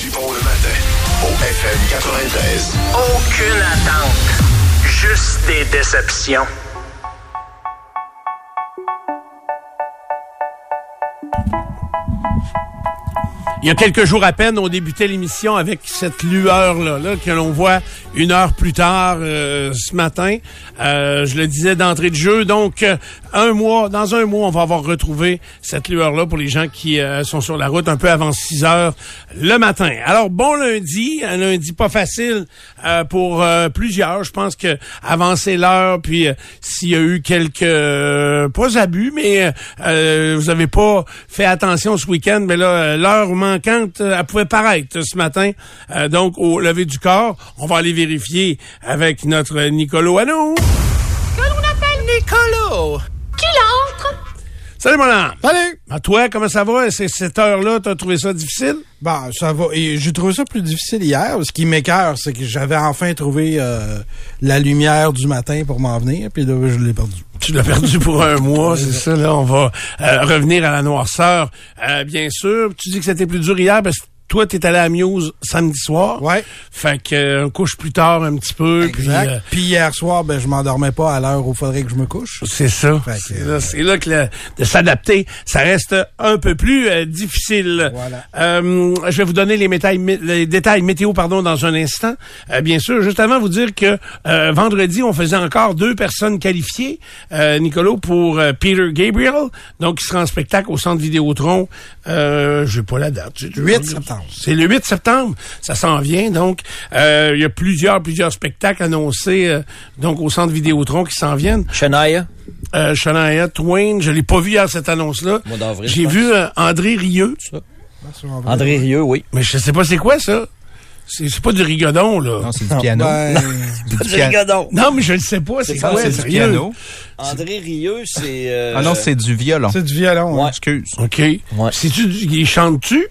Dupont le matin, au FM 93. Aucune attente. Juste des déceptions. Il y a quelques jours à peine, on débutait l'émission avec cette lueur-là, là, que l'on voit une heure plus tard euh, ce matin. Euh, je le disais d'entrée de jeu. Donc, euh, un mois, dans un mois, on va avoir retrouvé cette lueur-là pour les gens qui sont sur la route un peu avant 6 heures le matin. Alors, bon lundi, un lundi pas facile pour plusieurs. Je pense que avancer l'heure, puis s'il y a eu quelques, pas abus, mais vous avez pas fait attention ce week-end, mais là, l'heure manquante, elle pouvait paraître ce matin. donc, au lever du corps, on va aller vérifier avec notre Nicolo nous. Que l'on appelle Nicolo. Qui l'entre? Salut mon âme. Salut. À toi, comment ça va? C'est cette heure-là, t'as trouvé ça difficile? Ben, ça va. Et j'ai trouvé ça plus difficile hier. Ce qui m'écœure, c'est que j'avais enfin trouvé euh, la lumière du matin pour m'en venir, puis là, je l'ai perdu. Tu l'as perdu pour un mois, c'est ça, là. On va euh, revenir à la noirceur, euh, bien sûr. Tu dis que c'était plus dur hier parce que toi, t'es allé à Muse samedi soir. Ouais. Fait que euh, couche plus tard un petit peu. Exact. Puis, euh, Puis hier soir, ben je m'endormais pas à l'heure où il faudrait que je me couche. c'est ça. C'est là, c'est là que le- de s'adapter, ça reste un peu plus euh, difficile. Voilà. Euh, je vais vous donner les, les détails météo pardon dans un instant. Euh, bien sûr, juste avant vous dire que euh, vendredi, on faisait encore deux personnes qualifiées, euh, Nicolo, pour euh, Peter Gabriel, donc qui sera en spectacle au Centre Vidéotron. Euh, je pas la date. J'ai- 8 septembre. C'est le 8 septembre, ça s'en vient. Donc, euh, il y a plusieurs, plusieurs spectacles annoncés euh, donc au Centre Vidéotron qui s'en viennent. Shania. Euh, Shania Twain, je l'ai pas vu hier cette annonce-là. Mois d'avril, J'ai vu euh, André Rieu, André Rieu, oui. mais je sais pas c'est quoi ça. C'est pas du rigodon là. Non, c'est du piano. Ben, C'est du Du piano. rigodon. Non, mais je ne sais pas c'est quoi. C'est du piano. André Rieu, c'est... euh, Ah non, c'est du violon. c'est du violon. hein. Ouais. Excuse. OK. Ouais. C'est-tu du- il chante-tu?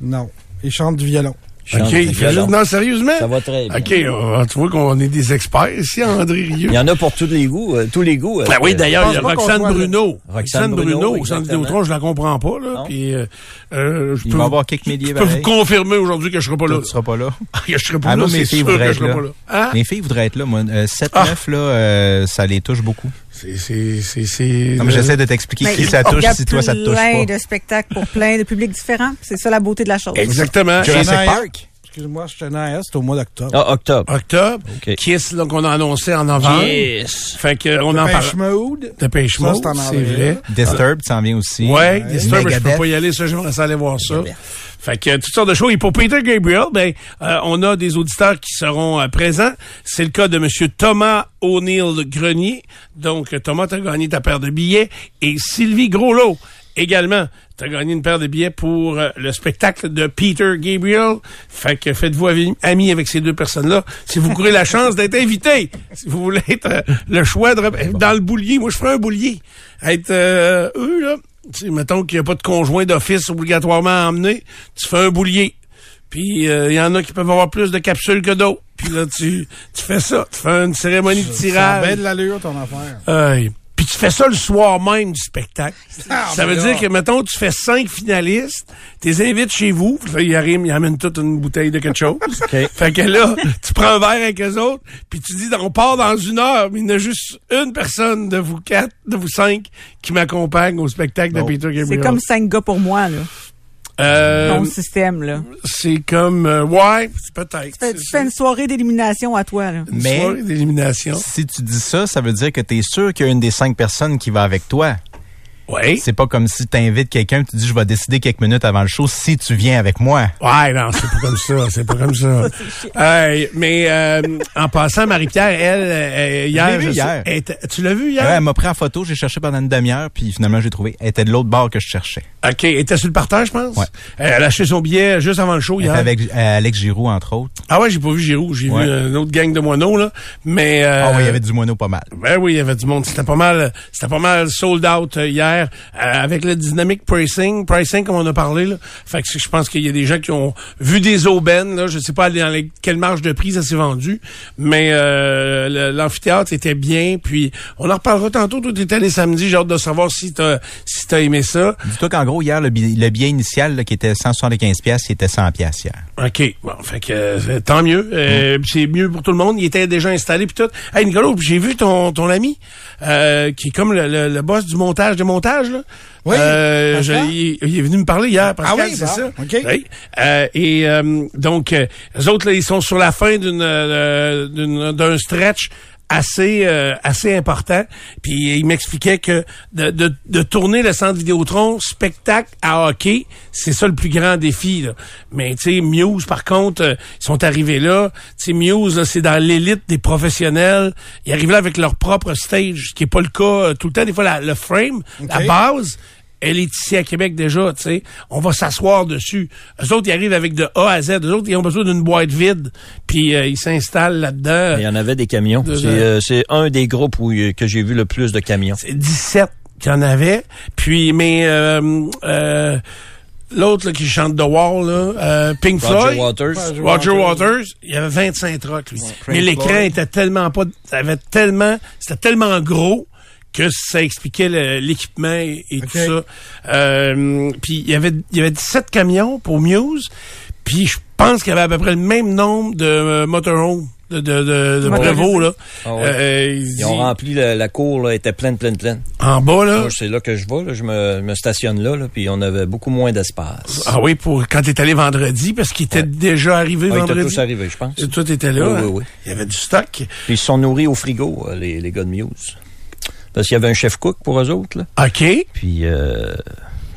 Non. Il chante du violon. chante OK. du il fait violon. juste- Non, sérieusement? Ça va très bien. OK, euh, tu vois qu'on est des experts ici, André Rieu. Il y en a pour tous les goûts, euh, tous les goûts. euh, Ben oui, d'ailleurs, il y a Roxane Bruno. Roxane Bruno, au centre. Vidéotron, je la comprends pas, là. Puis, euh, euh, je Il peux avoir quelques milliers je peux vous confirmer aujourd'hui que je serai pas là. Tu seras pas là. je serai pas Ah, là, c'est mes filles sûr voudraient que être je serai là. pas là. Hein? Mes filles voudraient être là, moi. Euh, 7-9, Ah. là, ça les touche beaucoup. C'est, c'est, c'est, c'est... Comme j'essaie de t'expliquer qui ça touche, il y a si toi, ça te touche plein de spectacles pour plein de publics différents. C'est ça la beauté de la chose. Exactement. Jurassic Park. Excuse-moi, Shania, c'est au mois d'octobre. Ah, octobre. Octobre? OK. Kiss, donc on a annoncé en novembre. Yes. Fait que on en parle. Pêche Mode. Dépêche Mode, c'est en c'est avril. vrai. Disturbed s'en vient aussi. Ouais, Disturbed, je peux pas y aller, ça, j'aimerais ça aller voir ça. Fait que toutes sortes de choses. Et pour Peter Gabriel, ben, euh, on a des auditeurs qui seront euh, présents. C'est le cas de Monsieur Thomas O'Neill Grenier. Donc, Thomas, t'as gagné ta paire de billets. Et Sylvie Groslot, également, t'as gagné une paire de billets pour euh, le spectacle de Peter Gabriel. Fait que faites-vous amis avec ces deux personnes-là. Si vous courez la chance d'être invité, si vous voulez être euh, le choix de... Dans le boulier, moi, je ferais un boulier. Être euh, eux, là... Tu mettons qu'il n'y a pas de conjoint d'office obligatoirement à emmener, tu fais un boulier. Puis il y en a qui peuvent avoir plus de capsules que d'autres. Puis là, tu, tu fais ça. Tu fais une cérémonie de Ça a tirage. bien de l'allure, ton affaire. Puis tu fais ça le soir même du spectacle. Ah, ça veut dire que, mettons, tu fais cinq finalistes, tu les invites chez vous, là, ils arrivent, ils amènent toute une bouteille de quelque chose. Fait que là, tu prends un verre avec eux autres, puis tu dis, on part dans une heure, mais il y en a juste une personne de vous quatre, de vous cinq, qui m'accompagne au spectacle de Peter Gabriel. C'est comme cinq gars pour moi, là. Euh, Ton système, là. c'est comme, euh, ouais, c'est peut-être. Tu fais, tu fais une soirée d'élimination à toi, là. Une Mais- soirée d'élimination. Si tu dis ça, ça veut dire que tu es sûr qu'il y a une des cinq personnes qui va avec toi. Oui. C'est pas comme si tu invites quelqu'un, tu dis je vais décider quelques minutes avant le show si tu viens avec moi. Ouais, non, c'est pas comme ça, c'est pas comme ça. Hey, mais euh, en passant, Marie-Pierre, elle, euh, hier, sais- hier. elle tu l'as vu hier? Ouais, elle m'a pris en photo, j'ai cherché pendant une demi-heure, puis finalement j'ai trouvé. Elle était de l'autre bord que je cherchais. OK, elle était sur le partage, je pense? Ouais. Elle a acheté son billet juste avant le show Elle hier. était avec euh, Alex Giroux, entre autres. Ah ouais, j'ai pas vu Giroud, j'ai Ouais. vu une autre gang de moineaux, là. Mais... euh, Ah oui, il y avait du moineau pas mal. Ben oui, il y avait du monde. C'était pas mal, c'était pas mal sold out euh, hier. Euh, avec le dynamic pricing, pricing comme on a parlé. Là. Fait que je pense qu'il y a des gens qui ont vu des aubaines. Là, je sais pas dans les- quelle marge de prix ça s'est vendu, mais euh, l'amphithéâtre était bien. Puis on en reparlera tantôt. Toi, t'étais les samedis. J'ai hâte de savoir si t'as si t'as aimé ça. Dis-toi qu'en gros, hier, le, bi- le billet initial là, qui était 175 pièces, c'était 100 pièces hier. OK. Bon, fait que euh, tant mieux. Puis C'est mieux pour tout le monde. Il était déjà installé puis tout. Hey Nicolas, j'ai vu ton ton ami qui est comme le, le- le boss du montage des montages là. Oui, Euh, je- il, il est venu me parler hier, Pascal, Ah oui, c'est ça? OK. Oui. Euh, et euh, donc, euh, les autres, là, ils sont sur la fin d'une euh, d'une- d'un stretch assez euh, assez important. Puis il m'expliquait que de, de, de tourner le centre Vidéotron spectacle à hockey, c'est ça le plus grand défi. Là. Mais tu sais, Muse, par contre, euh, ils sont arrivés là. Tu sais, Muse, là, c'est dans l'élite des professionnels. Ils arrivent là avec leur propre stage, ce qui est pas le cas euh, tout le temps. Des fois, la- le frame, la base, elle est ici à Québec déjà, tu sais. On va s'asseoir dessus. Eux autres, ils arrivent avec de A à Z. Eux autres, ils ont besoin d'une boîte vide. Puis euh, ils s'installent là-dedans. Il y en avait des camions. De- C'est euh, c'est un des groupes où, euh, que j'ai vu le plus de camions. C'est 17 qu'il y en avait. Puis, mais euh, euh, l'autre là, qui chante The Wall, là, euh, Pink Roger Floyd. Waters. Roger Waters, il y avait 25 trucks, lui. Mais l'écran était tellement pas, avait tellement, c'était tellement gros que ça expliquait l'équipement et, tout ça. Euh, puis il y avait, il y avait 17 camions pour Muse. Puis je pense qu'il y avait à peu près le même nombre de euh, motorhomes, de, de, de, de. Prévost, là. Ah ouais. Euh, il Ils ont rempli la, la cour, là, était pleine, pleine, pleine. en bas, là. C'est là que je vais, là, je me, me stationne là, là, puis on avait beaucoup moins d'espace. Ah oui, pour quand t'es allé vendredi, parce qu'il était Ouais. déjà arrivé Ah, ils étaient vendredi. tous arrivés, je pense. Et toi, t'étais là. Oui, hein? oui, oui. Il y avait du stock. Puis ils se sont nourris au frigo, euh, les, les gars de Muse. Parce qu'il y avait un chef cook pour eux autres, là. OK. Puis, euh,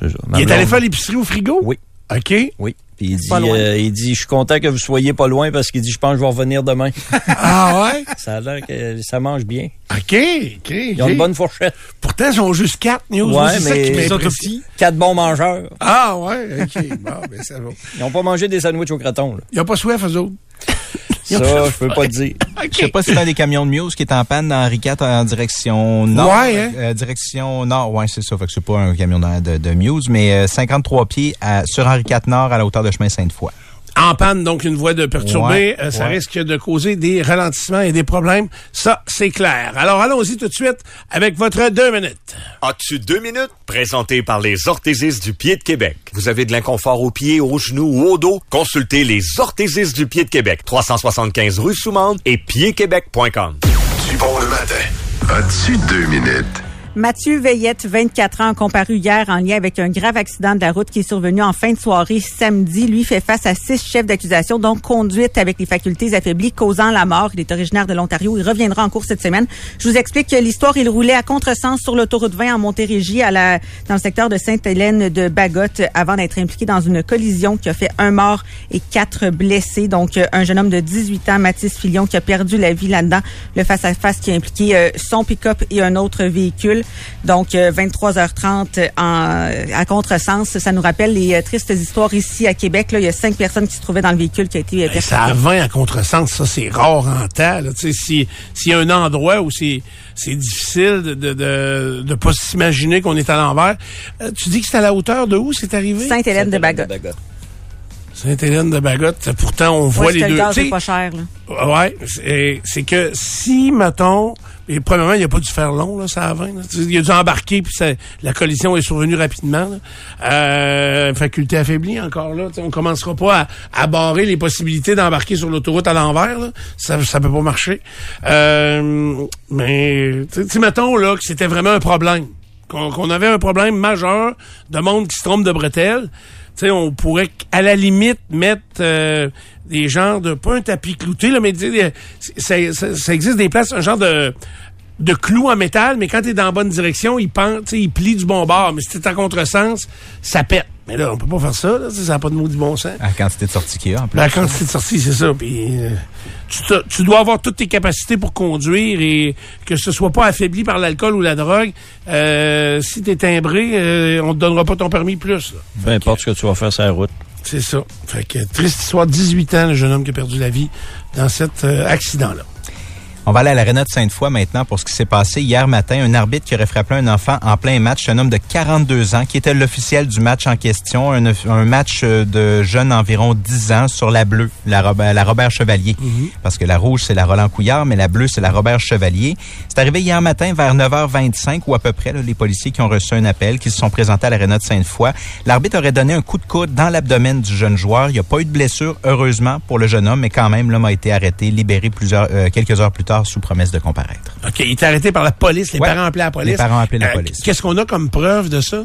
ça. Il est allé faire l'épicerie au frigo? Oui. OK. Oui. Puis il dit, euh, il dit, je suis content que vous soyez pas loin parce qu'il dit, je pense que je vais revenir demain. Ah ouais? ça a l'air que ça mange bien. OK. OK. Ils ont de bonnes fourchettes. Pourtant, ils sont juste quatre news. Ouais, ça mais qui ils sont m'impressionne. Quatre bons mangeurs. Ah ouais? OK. bon, ben ça va. Ils n'ont pas mangé des sandwichs au croton, là. Ils n'ont pas soif, eux autres. Ça, je peux pas te dire. Je sais pas si c'est un des camions de Muse qui est en panne dans Henri IV en direction nord. Ouais, hein? Euh, direction nord, ouais, c'est ça. Fait que c'est pas un camion de, de, de Muse, mais euh, 53 pieds à- sur Henri IV Nord à la hauteur de chemin Sainte-Foy. En panne, donc une voie de perturbée, Ouais, euh, ça ouais. risque de causer des ralentissements et des problèmes. Ça, c'est clair. Alors, allons-y tout de suite avec votre deux minutes. As-tu deux minutes? Présenté par les orthésistes du pied de Québec. Vous avez de l'inconfort aux pieds, aux genoux ou au dos? Consultez les orthésistes du pied de Québec. 375 rue Soumande et piedquebec.com. Du bon le matin. As-tu deux minutes? Mathieu Veillette, 24 ans, comparu hier en lien avec un grave accident de la route qui est survenu en fin de soirée samedi. Lui fait face à six chefs d'accusation, donc conduite avec les facultés affaiblies causant la mort. Il est originaire de l'Ontario. Il reviendra en cours cette semaine. Je vous explique que l'histoire, il roulait à contresens sur l'autoroute 20 en Montérégie, à la, dans le secteur de Sainte-Hélène de Bagotte, avant d'être impliqué dans une collision qui a fait un mort et quatre blessés. Donc, un jeune homme de 18 ans, Mathis Filion, qui a perdu la vie là-dedans. Le face-à-face qui a impliqué euh, son pick-up et un autre véhicule. Donc, euh, 23h30 en, à contresens. Ça nous rappelle les euh, tristes histoires ici à Québec. Là, il y a cinq personnes qui se trouvaient dans le véhicule qui a été euh, Ben, ça a 20 à contresens, ça c'est rare en temps. sais, si- S'il y a un endroit où c'est difficile de de, de, de pas s'imaginer qu'on est à l'envers. Euh, tu dis que c'est à la hauteur de où c'est arrivé? Sainte-Hélène de Bagotte. Sainte-Hélène de Bagotte. Pourtant, on voit les deux. le gaz pas cher. Là. Ouais, c'est que si, mettons, et premièrement, il n'y a pas dû faire long, là, ça à 20. là. Il a dû embarquer, puis la collision est survenue rapidement. là. Euh, faculté affaiblie encore là. On commencera pas à, à barrer les possibilités d'embarquer sur l'autoroute à l'envers. Ça ça peut pas marcher. Euh, mais, sais, mettons là, que c'était vraiment un problème. Qu'on qu'on avait un problème majeur de monde qui se trompe de bretelles. Sais, on pourrait à la limite mettre euh, des genres de pas un tapis clouté là, mais sais, ça, ça- ça existe des places, un genre de de clous en métal, mais quand t'es dans la bonne direction, il pend, tu sais, il plie du bon bord. Mais si t'es en contresens, ça pète. Mais là, on peut pas faire ça. Là, Tu ça n'a pas de mot du bon sens. À la quantité de sorties qu'il y a, en plus. La quantité de sortie, c'est ça. Puis, euh, tu, tu dois avoir toutes tes capacités pour conduire et que ce soit pas affaibli par l'alcool ou la drogue. Euh, si t'es timbré, euh, on te donnera pas ton permis plus. là. Peu importe ce que tu vas faire sur la route. C'est ça. Fait que triste histoire, 18 ans, le jeune homme qui a perdu la vie dans cet euh, accident-là. On va aller à l'aréna de Sainte-Foy maintenant pour ce qui s'est passé hier matin. Un arbitre qui aurait frappé un enfant en plein match, un homme de 42 ans qui était l'officiel du match en question, un, un match euh, de jeunes environ 10 ans sur la bleue, la, Robert, la Robert Chevalier. Parce que la rouge, c'est la Roland Couillard, mais la bleue, c'est la Robert Chevalier. C'est arrivé hier matin vers 9h25 ou à peu près, là, les policiers qui ont reçu un appel, qui se sont présentés à l'aréna de Sainte-Foy. L'arbitre aurait donné un coup de coude dans l'abdomen du jeune joueur. Il n'y a pas eu de blessure, heureusement, pour le jeune homme, mais quand même, l'homme a été arrêté, libéré plusieurs, euh, quelques heures plus tard sous promesse de comparaître. OK, il est arrêté par la police. Les Ouais. parents ont appelé la police. Les parents ont appelé la Euh, police. Qu'est-ce qu'on a comme preuve de ça?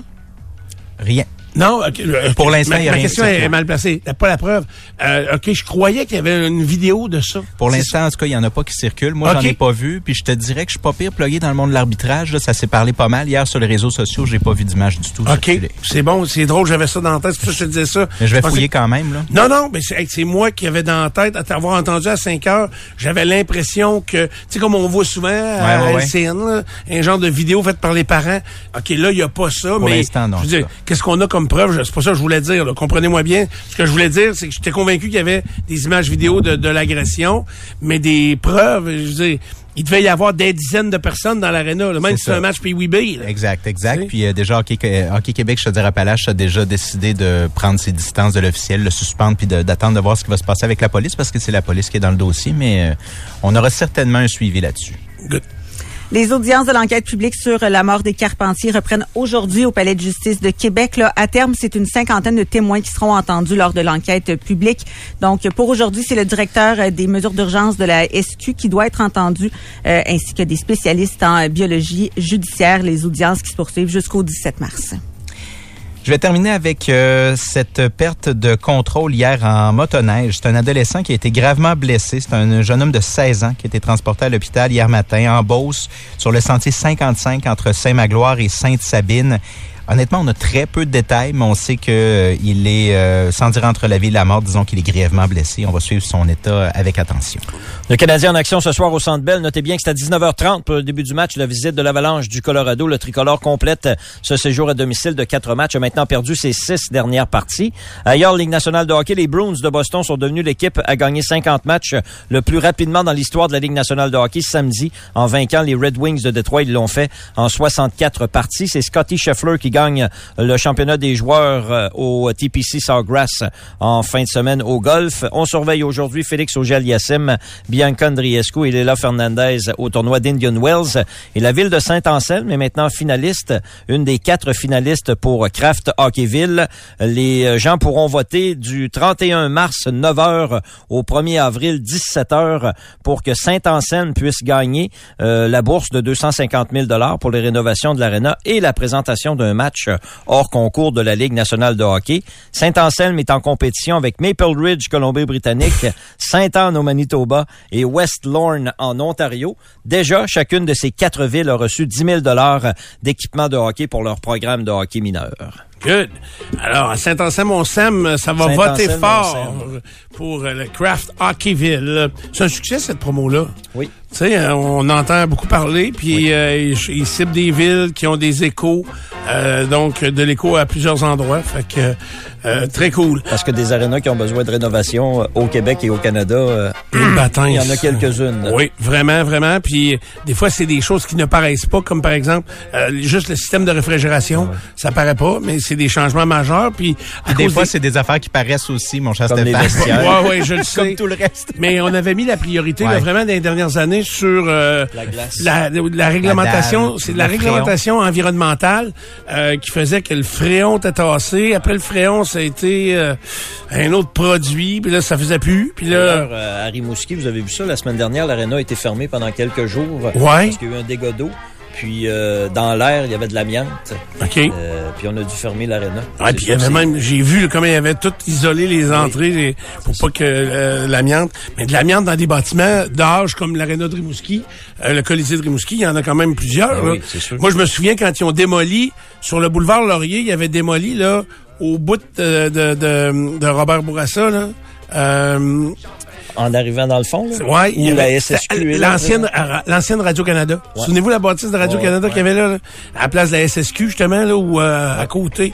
Rien. Non, ok, euh, Pour l'instant, ma, il y a ma rien question de est, mal placée. T'as pas la preuve. Euh, ok, je croyais qu'il y avait une vidéo de ça. Pour l'instant, en tout cas, il n'y en a pas qui circulent. Moi, j'en ai pas vu. Puis je te dirais que je suis pas pire plugué dans le monde de l'arbitrage. Ça s'est parlé pas mal. Hier, sur les réseaux sociaux, j'ai pas vu d'image du tout OK, c'est bon, c'est drôle, j'avais ça dans la tête, c'est pour ça que je te disais ça. Mais je vais fouiller quand même, là. Non, non, mais c'est moi qui avais dans la tête, à t'avoir entendu à 5 heures, j'avais l'impression que, tu sais, comme on voit souvent à Ouais. LCN, là, un genre de vidéo faite par les parents. OK, là, il n'y a pas ça, mais l'instant, non, je veux dire, qu'est-ce qu'on a comme preuve? C'est pas ça que je voulais dire, comprenez-moi bien. Ce que je voulais dire, c'est que j'étais convaincu qu'il y avait des images vidéo de, de l'agression, mais des preuves, je veux dire, il devait y avoir des dizaines de personnes dans l'aréna, même si c'est un match PWB. Exact, exact. Puis euh, déjà, Hockey, euh, Hockey Québec, je te dirais, Appalaches a déjà décidé de prendre ses distances de l'officiel, le suspendre, puis de- d'attendre de, voir ce qui va se passer avec la police, parce que c'est la police qui est dans le dossier, mais euh, on aura certainement un suivi là-dessus. Good. Les audiences de l'enquête publique sur la mort des Carpentiers reprennent aujourd'hui au Palais de justice de Québec. Là, à terme, c'est une cinquantaine de témoins qui seront entendus lors de l'enquête publique. Donc, pour aujourd'hui, c'est le directeur euh, des mesures d'urgence de la SQ qui doit être entendu, euh, ainsi que des spécialistes en biologie judiciaire. Les audiences qui se poursuivent jusqu'au 17 mars. Je vais terminer avec euh, cette perte de contrôle hier en motoneige. C'est un adolescent qui a été gravement blessé. C'est un jeune homme de 16 ans qui a été transporté à l'hôpital hier matin en Beauce sur le sentier 55 entre Saint-Magloire et Sainte-Sabine. Honnêtement, on a très peu de détails, mais on sait que euh, il est, euh, sans dire entre la vie et la mort, disons qu'il est grièvement blessé. On va suivre son état avec attention. Le Canadien en action ce soir au Centre Bell. Notez bien que c'est à 19h30 pour le début du match, la visite de l'Avalanche du Colorado. Le tricolore complète ce séjour à domicile de quatre matchs. A maintenant perdu ses six dernières parties. Ailleurs, Ligue nationale de hockey, les Bruins de Boston sont devenus l'équipe à gagner 50 matchs le plus rapidement dans l'histoire de la Ligue nationale de hockey samedi en vainquant les Red Wings de Détroit. Ils l'ont fait en 64 parties. C'est Scotty Scheffler qui gagne le championnat des joueurs euh, au TPC Sawgrass en fin de semaine au golf. On surveille aujourd'hui Félix Auger-Aliassime, Bianca Andriescu et Léla Fernandez au tournoi d'Indian Wells. Et la ville de Saint-Anselme est maintenant finaliste, une des quatre finalistes pour Craft Hockeyville. Les euh, gens pourront voter du 31 mars 9h au 1er avril 17h pour que Saint-Anselme puisse gagner euh, la bourse de 250 000 pour les rénovations de l'aréna et la présentation d'un match hors concours de la Ligue nationale de hockey. Saint-Anselme est en compétition avec Maple Ridge, Colombie-Britannique, Saint-Anne au Manitoba et West Lorne en Ontario. Déjà, chacune de ces quatre villes a reçu 10 000 d'équipement de hockey pour leur programme de hockey mineur. Good. Alors, à Saint-Anselme, on s'aime, ça va voter fort pour euh, le Craft Hockeyville. C'est un succès, cette promo-là. Oui. Tu sais, euh, on entend beaucoup parler, puis euh, ils, ils ciblent des villes qui ont des échos, euh, donc de l'écho à plusieurs endroits. Fait que euh, très cool. Parce que des arénas qui ont besoin de rénovation euh, au Québec et au Canada, euh, il y en a quelques-unes. Oui, vraiment, vraiment. Puis des fois, c'est des choses qui ne paraissent pas, comme par exemple euh, juste le système de réfrigération. Ça paraît pas, mais c'est des changements majeurs. Puis à Des fois, des- c'est des affaires qui paraissent aussi, mon cher Comme les Stéphane. vestiaires. Ouais, ouais, je le sais. Comme tout le reste. Mais on avait mis la priorité là, vraiment dans les dernières années sur euh, La glace. la, la réglementation, c'est la le réglementation environnementale euh, qui faisait que le fréon était tassé. Après le fréon, ça a été euh, un autre produit, puis là ça faisait plus. Puis là, à Rimouski, vous avez vu ça, la semaine dernière, l'aréna a été fermée pendant quelques jours. Ouais. Parce qu'il y a eu un dégât d'eau. Puis euh, dans l'air, il y avait de l'amiante. ok. Euh, puis on a dû fermer l'aréna. Ouais, puis il y avait même, j'ai vu comment il y avait tout isolé les entrées les- pour pas que euh, l'amiante, mais de l'amiante dans des bâtiments d'âge comme l'aréna de Rimouski, euh, le Colisée de Rimouski, il y en a quand même plusieurs. Ah là. oui, c'est sûr. Moi, je me souviens quand ils ont démoli sur le boulevard Laurier, il y avait démoli là au bout de, de, de, de Robert Bourassa là. Euh, En arrivant dans le fond, là? Ouais, il y Où la SSQ là, l'ancienne, l'ancienne Radio-Canada. Ouais. Souvenez-vous la bâtisse de Radio-Canada Ouais, qu'il y avait là, là, à la place de la SSQ, justement, là, ou euh, à côté.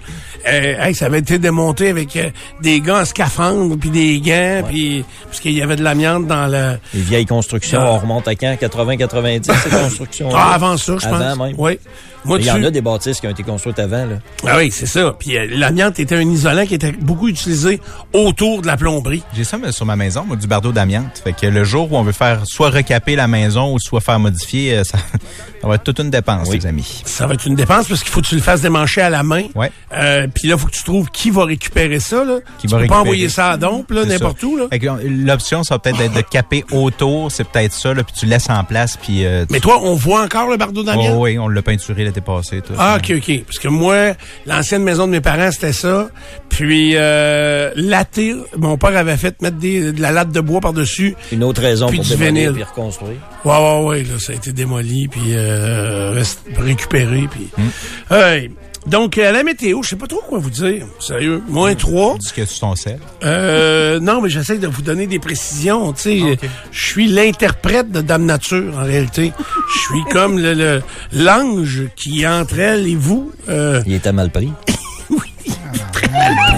Euh, hey, ça avait été démonté avec euh, des gars en scaphandre, puis des gants, puis parce qu'il y avait de l'amiante dans le... Les vieilles constructions, Ah. on remonte à quand? 80-90, ces constructions Ah, avant ça, je pense. Avant même. Oui. Moi, Il y en a des bâtisses qui ont été construites avant, là. Ah oui, c'est ça. Puis euh, l'amiante était un isolant qui était beaucoup utilisé autour de la plomberie. J'ai ça mais sur ma maison, moi, du bardeau d'amiante. Fait que le jour où on veut faire soit recaper la maison ou soit faire modifier, euh, ça, ça va être toute une dépense, les amis. Ça va être une dépense parce qu'il faut que tu le fasses démancher à la main. Ouais. Euh, puis là, il faut que tu trouves qui va récupérer ça. Là. Qui tu va peux pas récupérer. envoyer ça à dompe, là, n'importe ça. où. Là. Fait que, l'option, ça va peut-être être de caper autour, c'est peut-être ça, là, puis tu laisses en place, puis... euh, tu- Mais toi, on voit encore le bardeau d'amiante? Oh, oui, on l'a peinturé passé. Tout. Ah, OK, OK. Parce que moi, l'ancienne maison de mes parents, c'était ça. Puis, euh, latter, mon père avait fait mettre des, de la latte de bois par-dessus. Une autre raison Puis pour du démolir et reconstruire. Ouais, ouais, ouais, là, ça a été démoli, puis euh, récupéré, puis... Hmm. Hey. Donc, euh, la météo, je sais pas trop quoi vous dire. Sérieux? Moins 3. Dis que tu ton sel. Euh, non, mais j'essaie de vous donner des précisions. Tu sais, je suis l'interprète de Dame Nature en réalité. Je suis comme le le- l'ange qui est entre elle et vous. Euh, Il était mal pris.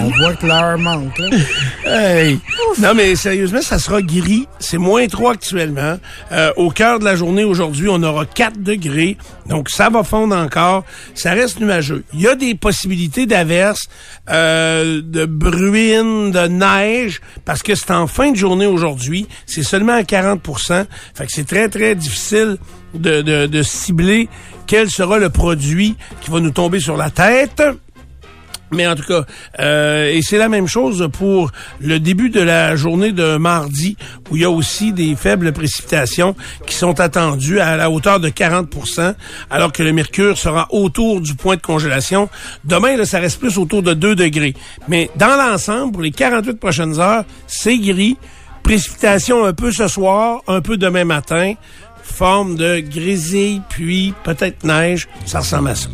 On voit que l'heure manque, là. hey. Non, mais sérieusement, ça sera gris. C'est moins 3 actuellement. Euh, au cœur de la journée aujourd'hui, on aura 4 degrés. Donc, ça va fondre encore. Ça reste nuageux. Il y a des possibilités d'averses, euh, de bruine, de neige, parce que c'est en fin de journée aujourd'hui. C'est seulement à 40% Fait que c'est très, très difficile de, de, de cibler quel sera le produit qui va nous tomber sur la tête. Mais en tout cas, euh, et c'est la même chose pour le début de la journée de mardi, où il y a aussi des faibles précipitations qui sont attendues à la hauteur de 40 alors que le mercure sera autour du point de congélation. Demain, là, ça reste plus autour de 2 degrés. Mais dans l'ensemble, pour les 48 prochaines heures, c'est gris. Précipitation un peu ce soir, un peu demain matin. Forme de grisille, puis peut-être neige. Ça ressemble à ça.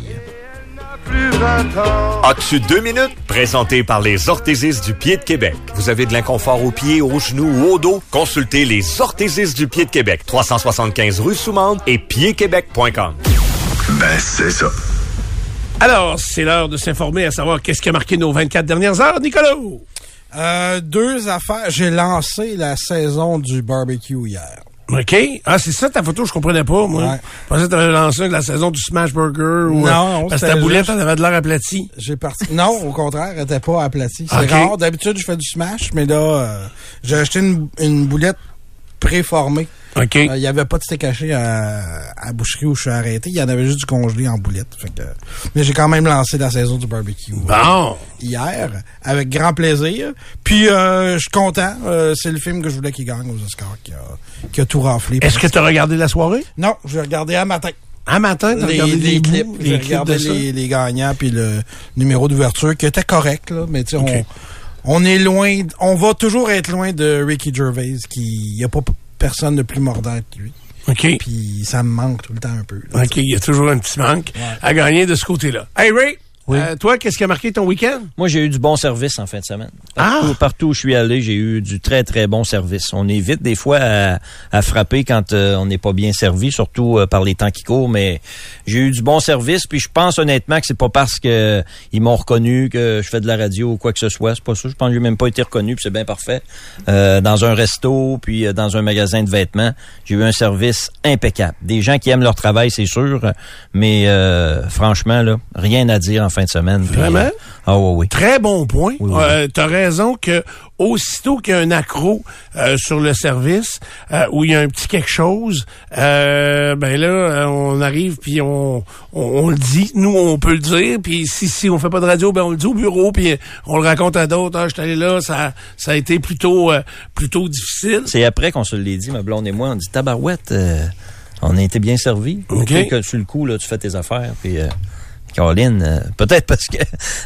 As-tu deux minutes? Présenté par les orthésistes du pied de Québec. Vous avez de l'inconfort aux pieds, aux genoux ou au dos? Consultez les orthésistes du pied de Québec. 375 rue Soumande et piedquebec.com. Ben, c'est ça. Alors, c'est l'heure de s'informer à savoir qu'est-ce qui a marqué nos 24 dernières heures, Nicolas. Euh, deux affaires. J'ai lancé la saison du barbecue hier. OK. Ah, c'est ça ta photo, je comprenais pas, moi. Ouais. Je pensais que t'avais lancé la saison du Smash Burger ou. Non, euh, non, parce que ta boulette, elle avait de l'air aplatie. J'ai parti. Non, au contraire, elle était pas aplatie. C'est rare. D'habitude, je fais du smash, mais là, euh, j'ai acheté une, une boulette préformée. OK. Euh, Il y avait pas de steak haché à, à boucherie où je suis arrêté. Il y en avait juste du congelé en boulette. Fait que, mais j'ai quand même lancé la saison du barbecue euh, hier, avec grand plaisir. Puis, euh, je suis content. Euh, c'est le film que je voulais qu'il gagne aux Oscars qui a, qui a tout raflé. Est-ce que tu as regardé la soirée? Non, j'ai regardé à matin. Un matin, t'as les, regardé les les bouts, clips. J'ai les regardé les, les gagnants puis le numéro d'ouverture qui était correct là, mais tu sais on, on est loin, on va toujours être loin de Ricky Gervais qui y a pas personne de plus mordant que lui. OK. Puis ça me manque tout le temps un peu. là. OK, il y a toujours un petit manque à gagner de ce côté-là. Hey, Ray, euh, toi, qu'est-ce qui a marqué ton week-end? Moi, j'ai eu du bon service en fin de semaine. Ah! Partout, partout où je suis allé, j'ai eu du très, très bon service. On évite des fois à, à frapper quand euh, on n'est pas bien servi, surtout euh, par les temps qui courent, mais j'ai eu du bon service, puis je pense honnêtement que c'est pas parce que ils m'ont reconnu que je fais de la radio ou quoi que ce soit. C'est pas ça. Je pense que j'ai même pas été reconnu, puis c'est bien parfait. Euh, dans un resto, puis dans un magasin de vêtements, j'ai eu un service impeccable. Des gens qui aiment leur travail, c'est sûr, mais euh, franchement, là, rien à dire en fin de semaine. Vraiment? euh, ah oui. Très bon point. Oui, oui. Euh, T'as raison que aussitôt qu'il y a un accro euh, sur le service, euh, où il y a un petit quelque chose, ben là, on arrive puis on, on, on le dit. Nous, on peut le dire. Puis si si on fait pas de radio, ben on le dit au bureau. Puis on le raconte à d'autres. Ah, je suis allé là, ça ça a été plutôt plutôt difficile. C'est après qu'on se l'est dit, ma blonde et moi, on dit tabarouette, on a été bien servis. OK. Tu sais que sur le coup, là, tu fais tes affaires, puis euh, Caroline, euh, peut-être parce que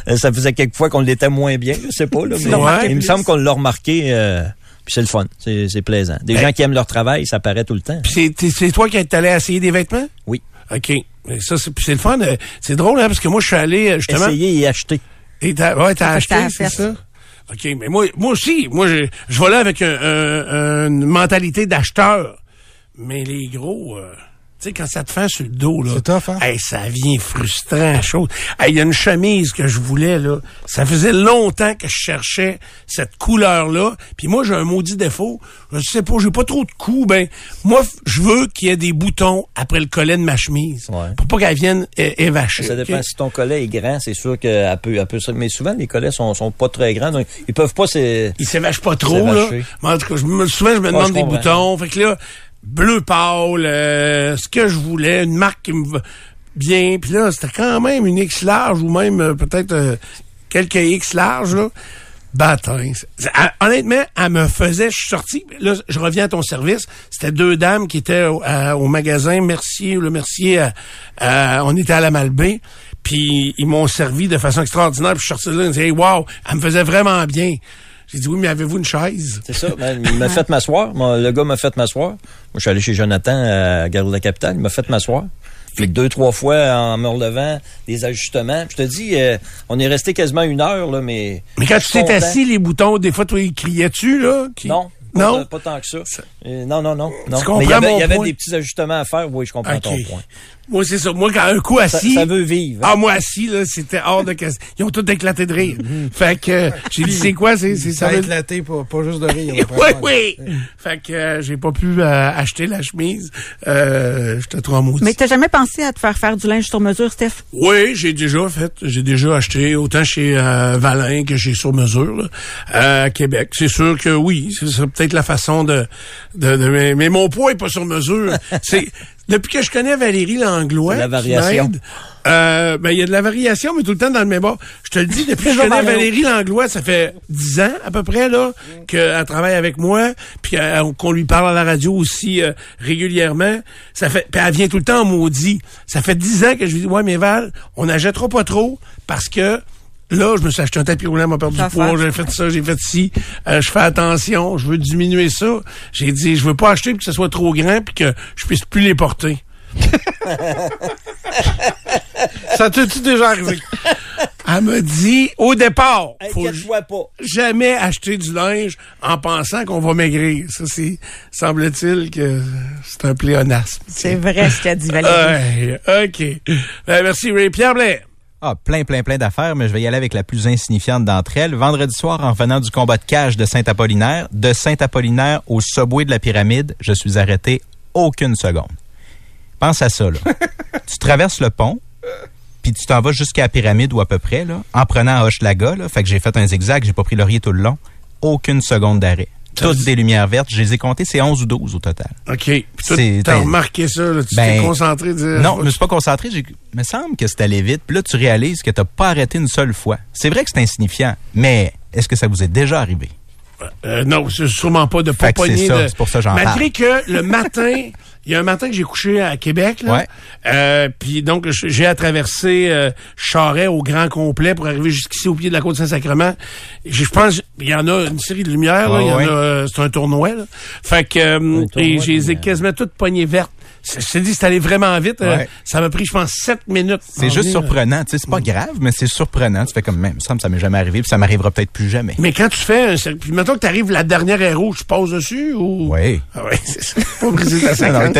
euh, ça faisait quelques fois qu'on l'était moins bien, je sais pas, là, mais Ouais. il me semble qu'on l'a remarqué, euh, puis c'est le fun, c'est plaisant. Des gens qui aiment leur travail, ça paraît tout le temps. Puis c'est toi qui es allé essayer des vêtements? Oui. OK. Mais ça, c'est puis c'est le fun. C'est drôle, hein, parce que moi, je suis allé, justement... Essayer et acheter. Et t'as, ouais, acheté, c'est ça? OK, mais moi, moi aussi, moi, je, je vais là avec un- un- une mentalité d'acheteur. Mais les gros, euh, tu sais, quand ça te fait sur le dos, là. C'est tough, hein? hey, ça vient frustrant, chose. Hey, Il y a une chemise que je voulais, là. Ça faisait longtemps que je cherchais cette couleur-là. Puis moi, j'ai un maudit défaut. Je sais pas, j'ai pas trop de coups. Ben, moi, je veux qu'il y ait des boutons après le collet de ma chemise. Ouais. Pour pas qu'elle vienne évacher. Ça dépend si ton collet est grand, c'est sûr qu'elle peut, elle peut se- mais souvent les collets sont, sont pas très grands, donc ils peuvent pas se. il s'évache pas trop, là. Mais en tout cas, je me, souvent, je me demande je des boutons. Fait que là, bleu pâle, euh, ce que je voulais, une marque qui me va bien. Puis là, c'était quand même une X large ou même euh, peut-être euh, quelques X larges, là. Honnêtement, elle me faisait, je suis sorti, là, je reviens à ton service. C'était deux dames qui étaient au, magasin Mercier, le Mercier, on était à la Malbaie. Puis ils m'ont servi de façon extraordinaire. Puis je suis sorti de là, ils me disaient, hey, wow, elle me faisait vraiment bien. J'ai dit, oui, mais avez-vous une chaise? C'est ça. ben, il m'a fait m'asseoir. Le gars m'a fait m'asseoir. Moi, je suis allé chez Jonathan à Gare de la Capitale. Il m'a fait m'asseoir. Fait que deux, trois fois en me relevant, des ajustements. Je te dis, euh, on est resté quasiment une heure, là, mais. Mais quand tu t'es assis, les boutons, des fois, toi, ils criaient-tu, là? Qui- Non. Pas, Non? pas tant que ça. Euh, non, non, non. Mais il y avait, mon il y avait point? des petits ajustements à faire. Oui, je comprends ton point. Moi, c'est ça. Moi, quand un coup Ça, assis. ça veut vivre. hein. Ah, moi, assis, là, c'était hors de question. Ils ont tous éclaté de rire. Fait que, euh, j'ai dit, c'est quoi? C'est, c'est Ça a éclaté, pas, pas juste de rire. Oui, oui. Fait que, euh, j'ai pas pu euh, acheter la chemise. Euh, j'étais trop maudit. Mais t'as jamais pensé à te faire faire du linge sur mesure, Steph? Oui, j'ai déjà fait. J'ai déjà acheté autant chez euh, Valin que chez Sur Mesure là, à Québec. C'est sûr que oui, c'est ça peut-être la façon de, de, de- mais, mais mon poids est pas sur mesure. c'est depuis que je connais Valérie Langlois, la variation. Euh, ben il y a de la variation, mais tout le temps dans le même bord. Je te le dis, depuis que je connais Valérie. Langlois, ça fait dix ans à peu près là qu'elle travaille avec moi, puis euh, qu'on lui parle à la radio aussi euh, régulièrement. Ça fait, puis elle vient tout le temps en maudit. Ça fait dix ans que je lui dis, ouais mais Val, on n'achètera pas trop parce que Là, je me suis acheté un tapis roulant, m'a perdu du poids, j'ai fait ça, j'ai fait ci, euh, je fais attention, je veux diminuer ça. J'ai dit, je veux pas acheter puis que ce soit trop grand puis que je puisse plus les porter. Ça t'es-tu déjà arrivé? Elle me dit, au départ, faut pas. jamais acheter du linge en pensant qu'on va maigrir. Ça, c'est, semble-t-il que c'est un pléonasme. C'est vrai ce qu'a dit Valérie. Ouais, OK. Ben, merci, Ray. Pierre Blais. Ah, plein, plein, plein d'affaires, mais je vais y aller avec la plus insignifiante d'entre elles. Vendredi soir, en venant du combat de cage de Saint-Apollinaire, de Saint-Apollinaire au subway de la pyramide, je suis arrêté aucune seconde. Pense à ça, là. tu traverses le pont, puis tu t'en vas jusqu'à la pyramide ou à peu près, là, en prenant Hochelaga, là. Fait que j'ai fait un zigzag, j'ai pas pris Laurier tout le long. Aucune seconde d'arrêt. Toutes des lumières vertes. Je les ai comptées, c'est 11 ou 12 au total. OK. T'as ben, remarqué ça, là? Tu ben, t'es concentré. Dire, Non, je me suis pas concentré. J'ai, me semble que c'est allé vite. Puis là, tu réalises que t'as pas arrêté une seule fois. C'est vrai que c'est insignifiant, mais est-ce que ça vous est déjà arrivé? Euh, non, c'est sûrement pas de que c'est pour ça que j'en Malgré que le matin, il y a un matin que j'ai couché à Québec, là. Ouais. Euh, puis donc, j'ai à traverser euh, Charret au grand complet pour arriver jusqu'ici au pied de la côte Saint-Sacrement. Je je pense, il y en a une série de lumières, là. Ouais, ouais. euh, c'est un tournoi, là. Fait que, euh, et j'ai quasiment toutes poignées vertes. Je t'ai dit, c'est allé vraiment vite. euh, ça m'a pris, je pense, sept minutes. C'est juste surprenant. Tu sais, c'est pas grave, mais c'est surprenant. Tu fais comme même. Ça ça m'est jamais arrivé, puis ça m'arrivera peut-être plus jamais. Mais quand tu fais un puis mettons que t'arrives la dernière rouge, tu passes dessus ou? Oui. Ah ouais, c'est ça. Pas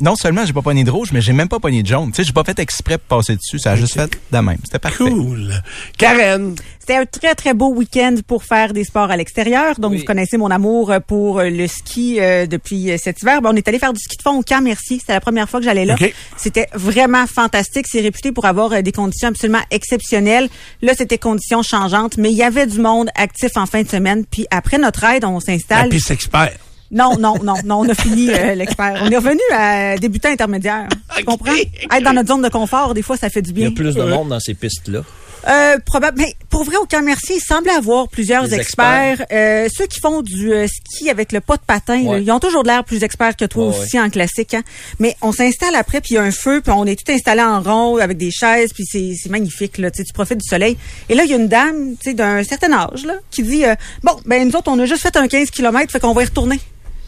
Non, hey, seulement j'ai pas pogné de rouge, mais j'ai même pas pogné de jaune. Tu sais, j'ai pas fait exprès pour passer dessus. Ça a juste fait de même. C'était parfait. Cool. Karen. C'était un très, très beau week-end pour faire des sports à l'extérieur. Donc, Oui. vous connaissez mon amour euh, pour euh, le ski euh, depuis cet hiver. Ben, on est allé faire du ski de fond au Camp Merci. C'était la première fois que j'allais là. C'était vraiment fantastique. C'est réputé pour avoir euh, des conditions absolument exceptionnelles. Là, c'était conditions changeantes, mais il y avait du monde actif en fin de semaine. Puis après notre aide, on La s'installe. piste expert. Non, non, non, non, on a fini euh, l'expert. On est revenu à débutant intermédiaire. Tu comprends? Être dans notre zone de confort, des fois, ça fait du Il y bien. a plus de monde dans ces pistes-là. Euh, probable. Mais pour vrai, au camp Merci, il semble avoir plusieurs experts. Euh, ceux qui font du euh, ski avec le pas de patin, là, ils ont toujours l'air plus experts que toi Ouais, aussi en classique. Hein? Mais on s'installe après, puis il y a un feu, puis on est tout installé en rond avec des chaises, puis c'est magnifique. Là, tu profites du soleil. Et là, il y a une dame tu sais, d'un certain âge là, qui dit, euh, bon, ben nous autres, on a juste fait un 15 km, fait qu'on va y retourner.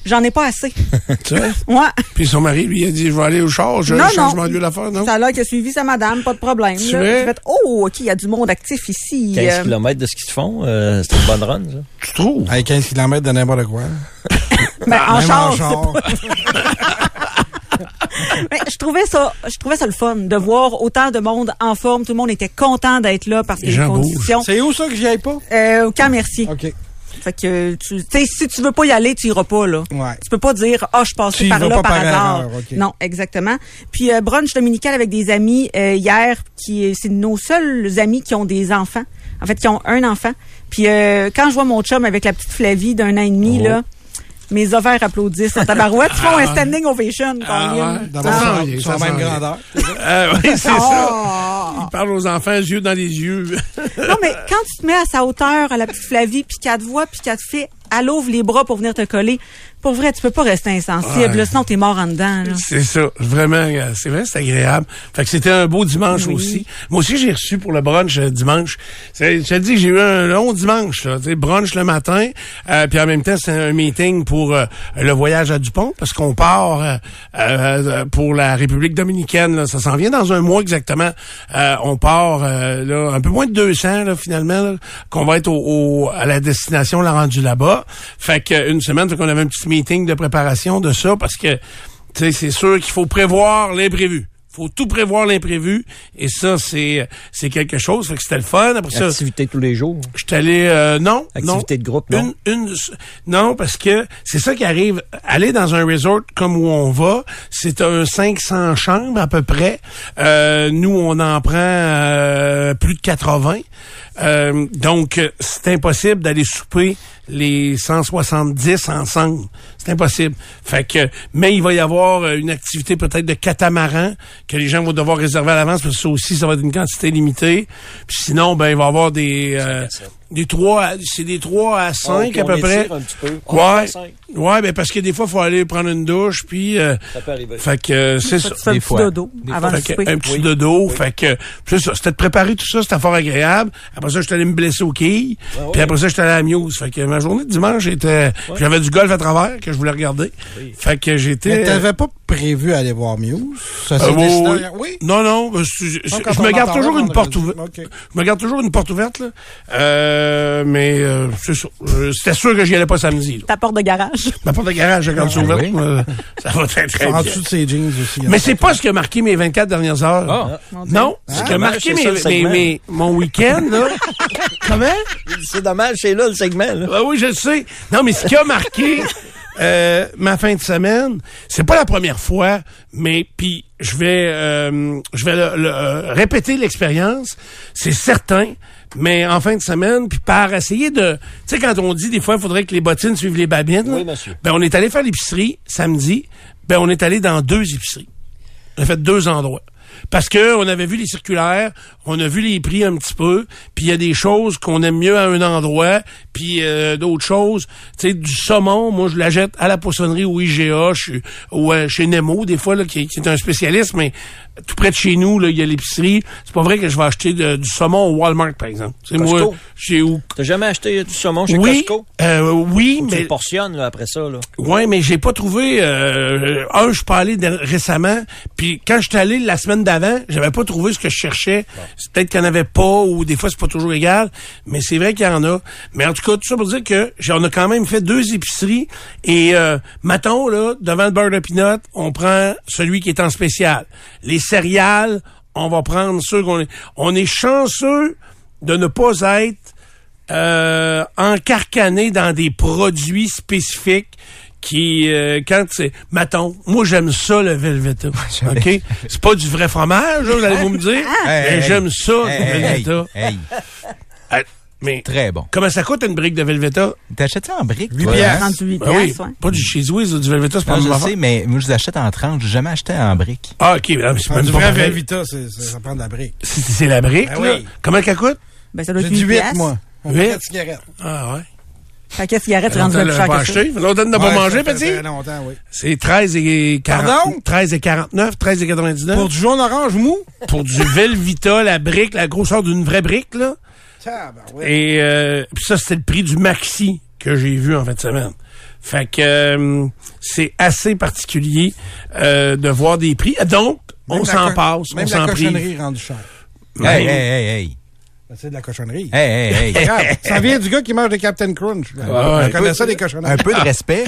J'en ai pas assez. Tu vois? Ouais. Puis son mari, lui, a dit, je vais aller au char, je Non, changement non. d'huile à faire, non? Ça a l'air qu'il a suivi sa madame, pas de problème. Tu là. fait, oh, OK, il y a du monde actif ici. 15 Euh, km de ski de fond, euh, c'est une bonne run, ça. Tu trouves? Avec 15 km de n'importe quoi. ben, en char, en c'est char. Mais je trouvais ça, je trouvais ça le fun de voir autant de monde en forme. Tout le monde était content d'être là parce que Les les conditions. C'est où ça que j'y aille pas? Euh, au camp Mercier. OK. Fait que tu sais, si tu veux pas y aller, tu iras pas là. Ouais. Tu peux pas dire ah je passé Tu y par là pas par, par hasard. Non, exactement. Puis euh, brunch dominical avec des amis euh, hier qui c'est nos seuls amis qui ont des enfants. En fait, qui ont un enfant. Puis euh, quand je vois mon chum avec la petite Flavie d'un an et demi Oh. là, mes ovaires applaudissent en tabarouette, ils font un standing ovation. Ah ouais. S'en vient, sont la même grandeur. Euh, oui, c'est ça. Ah! Il parle aux enfants, les yeux dans les yeux. Non, mais quand tu te mets à sa hauteur, à la petite Flavie, puis qu'elle te voit, puis qu'elle te fait, elle ouvre les bras pour venir te coller, pour vrai, tu peux pas rester insensible. Ouais. là, sinon, t'es mort en dedans. C'est ça, vraiment, euh, c'est vrai, c'est agréable. Fait que c'était un beau dimanche Oui. aussi. Moi aussi, j'ai reçu pour le brunch euh, dimanche. Je te dis, j'ai eu un long dimanche, là, brunch le matin, euh, puis en même temps, c'est un meeting pour euh, le voyage à Dupont, parce qu'on part euh, pour la République dominicaine. Là, ça s'en vient dans un mois exactement. Euh, on part euh, là, un peu moins de 200 là, finalement, qu'on va être au, au- à la destination, la rendu là-bas. Fait que une semaine, fait qu'on avait un petit meeting de préparation de ça, parce que c'est sûr qu'il faut prévoir l'imprévu. faut tout prévoir l'imprévu. Et ça, c'est c'est quelque chose. Fait que c'était le fun. Après ça, Activité tous les jours. je suis allé... euh, non, Activité non. de groupe, non? Une, une, non, parce que c'est ça qui arrive. Aller dans un resort comme où on va, c'est un 500 chambres à peu près. Euh, nous, on en prend euh, plus de 80. Euh, donc, c'est impossible d'aller souper les 170 ensemble. C'est impossible. Fait que, mais il va y avoir euh, une activité peut-être de catamaran que les gens vont devoir réserver à l'avance parce que ça aussi, ça va être une quantité limitée. Puis sinon, ben, il va y avoir des, euh, des 3 à, c'est des 3 à 5 puis à peu près. étire un petit peu. On Ouais. Ouais, ben, parce que des fois, il faut aller prendre une douche puis, euh, Ça peut arriver. fait que, c'est ça. Un petit dodo avant que, souper. un petit dodo. Fait que, c'est ça. C'était de préparer tout ça, c'était fort agréable. Après ça, j'étais allé me blesser aux quilles. Puis après ça, j'étais allé à la Muse. Fait que ma journée de dimanche, était, j'avais du golf à travers que je voulais regarder. Fait que Mais j'étais. t'avais pas prévu aller voir Muse? Ça s'est Euh, oui, décidé- oui. oui. Non, non, euh, je, quand me garde toujours une porte ouverte. Je me garde toujours une porte ouverte, là. Euh, mais euh, c'est ça. Euh, C'était sûr que j'y allais pas samedi. là. Ta porte de garage. Ma porte de garage, je garde ça Ah, ouverte. oui. euh, ça va très, très En bien. dessous de ses jeans aussi. hein. Mais c'est pas ce qui a marqué mes 24 dernières heures. Ah. Non, ce qui a dommage, marqué mes, mes- mes- mon week-end, là. Comment? C'est dommage, c'est là le segment. Là. Oui, je le sais. Non, mais ce qui a marqué euh, ma fin de semaine, c'est pas la première fois, mais puis je vais euh, je vais le- le- euh, répéter l'expérience, c'est certain. Mais en fin de semaine, puis par essayer de... Tu sais, quand on dit des fois, il faudrait que les bottines suivent les babines. Oui, monsieur. Ben, on est allé faire l'épicerie samedi. Ben, on est allé dans deux épiceries. On a fait deux endroits. Parce que on avait vu les circulaires, on a vu les prix un petit peu, puis il y a des choses qu'on aime mieux à un endroit, puis euh, d'autres choses, tu sais, du saumon, moi je l'achète à la poissonnerie ou IGA, je- ou euh, chez Nemo, des fois, là, qui, qui est un spécialiste, mais tout près de chez nous, là, il y a l'épicerie. C'est pas vrai que je vais acheter de- du saumon au Walmart, par exemple. C'est moi, chez où? T'as jamais acheté du saumon chez Oui, Costco? euh, oui, que Tu mais le portionnes là, après ça. Là. Ouais, mais j'ai pas trouvé. Euh, un, je suis pas allé récemment. Puis quand je suis allé la semaine d'avant, j'avais pas trouvé ce que je cherchais. Peut-être qu'il y en avait pas, ou des fois c'est pas toujours égal. Mais c'est vrai qu'il y en a. Mais en tout cas, tout ça pour dire que j'en ai quand même fait deux épiceries. Et euh, mettons, là, devant le beurre de pinot, on prend celui qui est en spécial. Les céréales, on va prendre ceux qu'on est. On est chanceux de ne pas être euh, encarcané dans des produits spécifiques qui euh, quand c'est mettons moi j'aime ça le Velveta OK? c'est pas du vrai fromage là, vous allez vous me dire mais Hey, j'aime ça hey, le Velveta hey, Ah, mais Très bon. comment ça coûte une brique de Velveta T'achètes ça en piastres. hein? Rendu 8 Ben oui piastres, ouais. pas du chez Wiz ou du Velveta c'est pas je sais, mais moi, je les achète en 30. J'ai jamais acheté en briques. ah OK ah, mais c'est Ah, même du pas vrai c'est- ça prend de la brique. c'est c'est la brique Ben là oui. comment qu'elle coûte? Ben, ça doit être du 8 8, piastres. moi. Un Huit? paquet de cigarettes. ah ouais Paquet de cigarettes, c'est Longtemps rendu de plus cher pas que ça. acheté de ne pas fait petit? oui. c'est 13 et 40 Pardon? 13 et 49 13 et 99 Pour du jaune orange mou? pour du Velvita, la brique, la grosseur d'une vraie brique, là. Et euh, puis ça, c'était le prix du maxi que j'ai vu en fin de semaine. Fait que euh, c'est assez particulier euh, de voir des prix. Donc, Même on la s'en passe, Même on la s'en prive. cochonnerie rendue cher. Hey, hey, hey, hey. Ben, C'est de la cochonnerie. Hey, hey, hey. Ça vient du gars qui mange des Captain Crunch. ouais. On connaît ça, des cochonneries. Un peu de respect.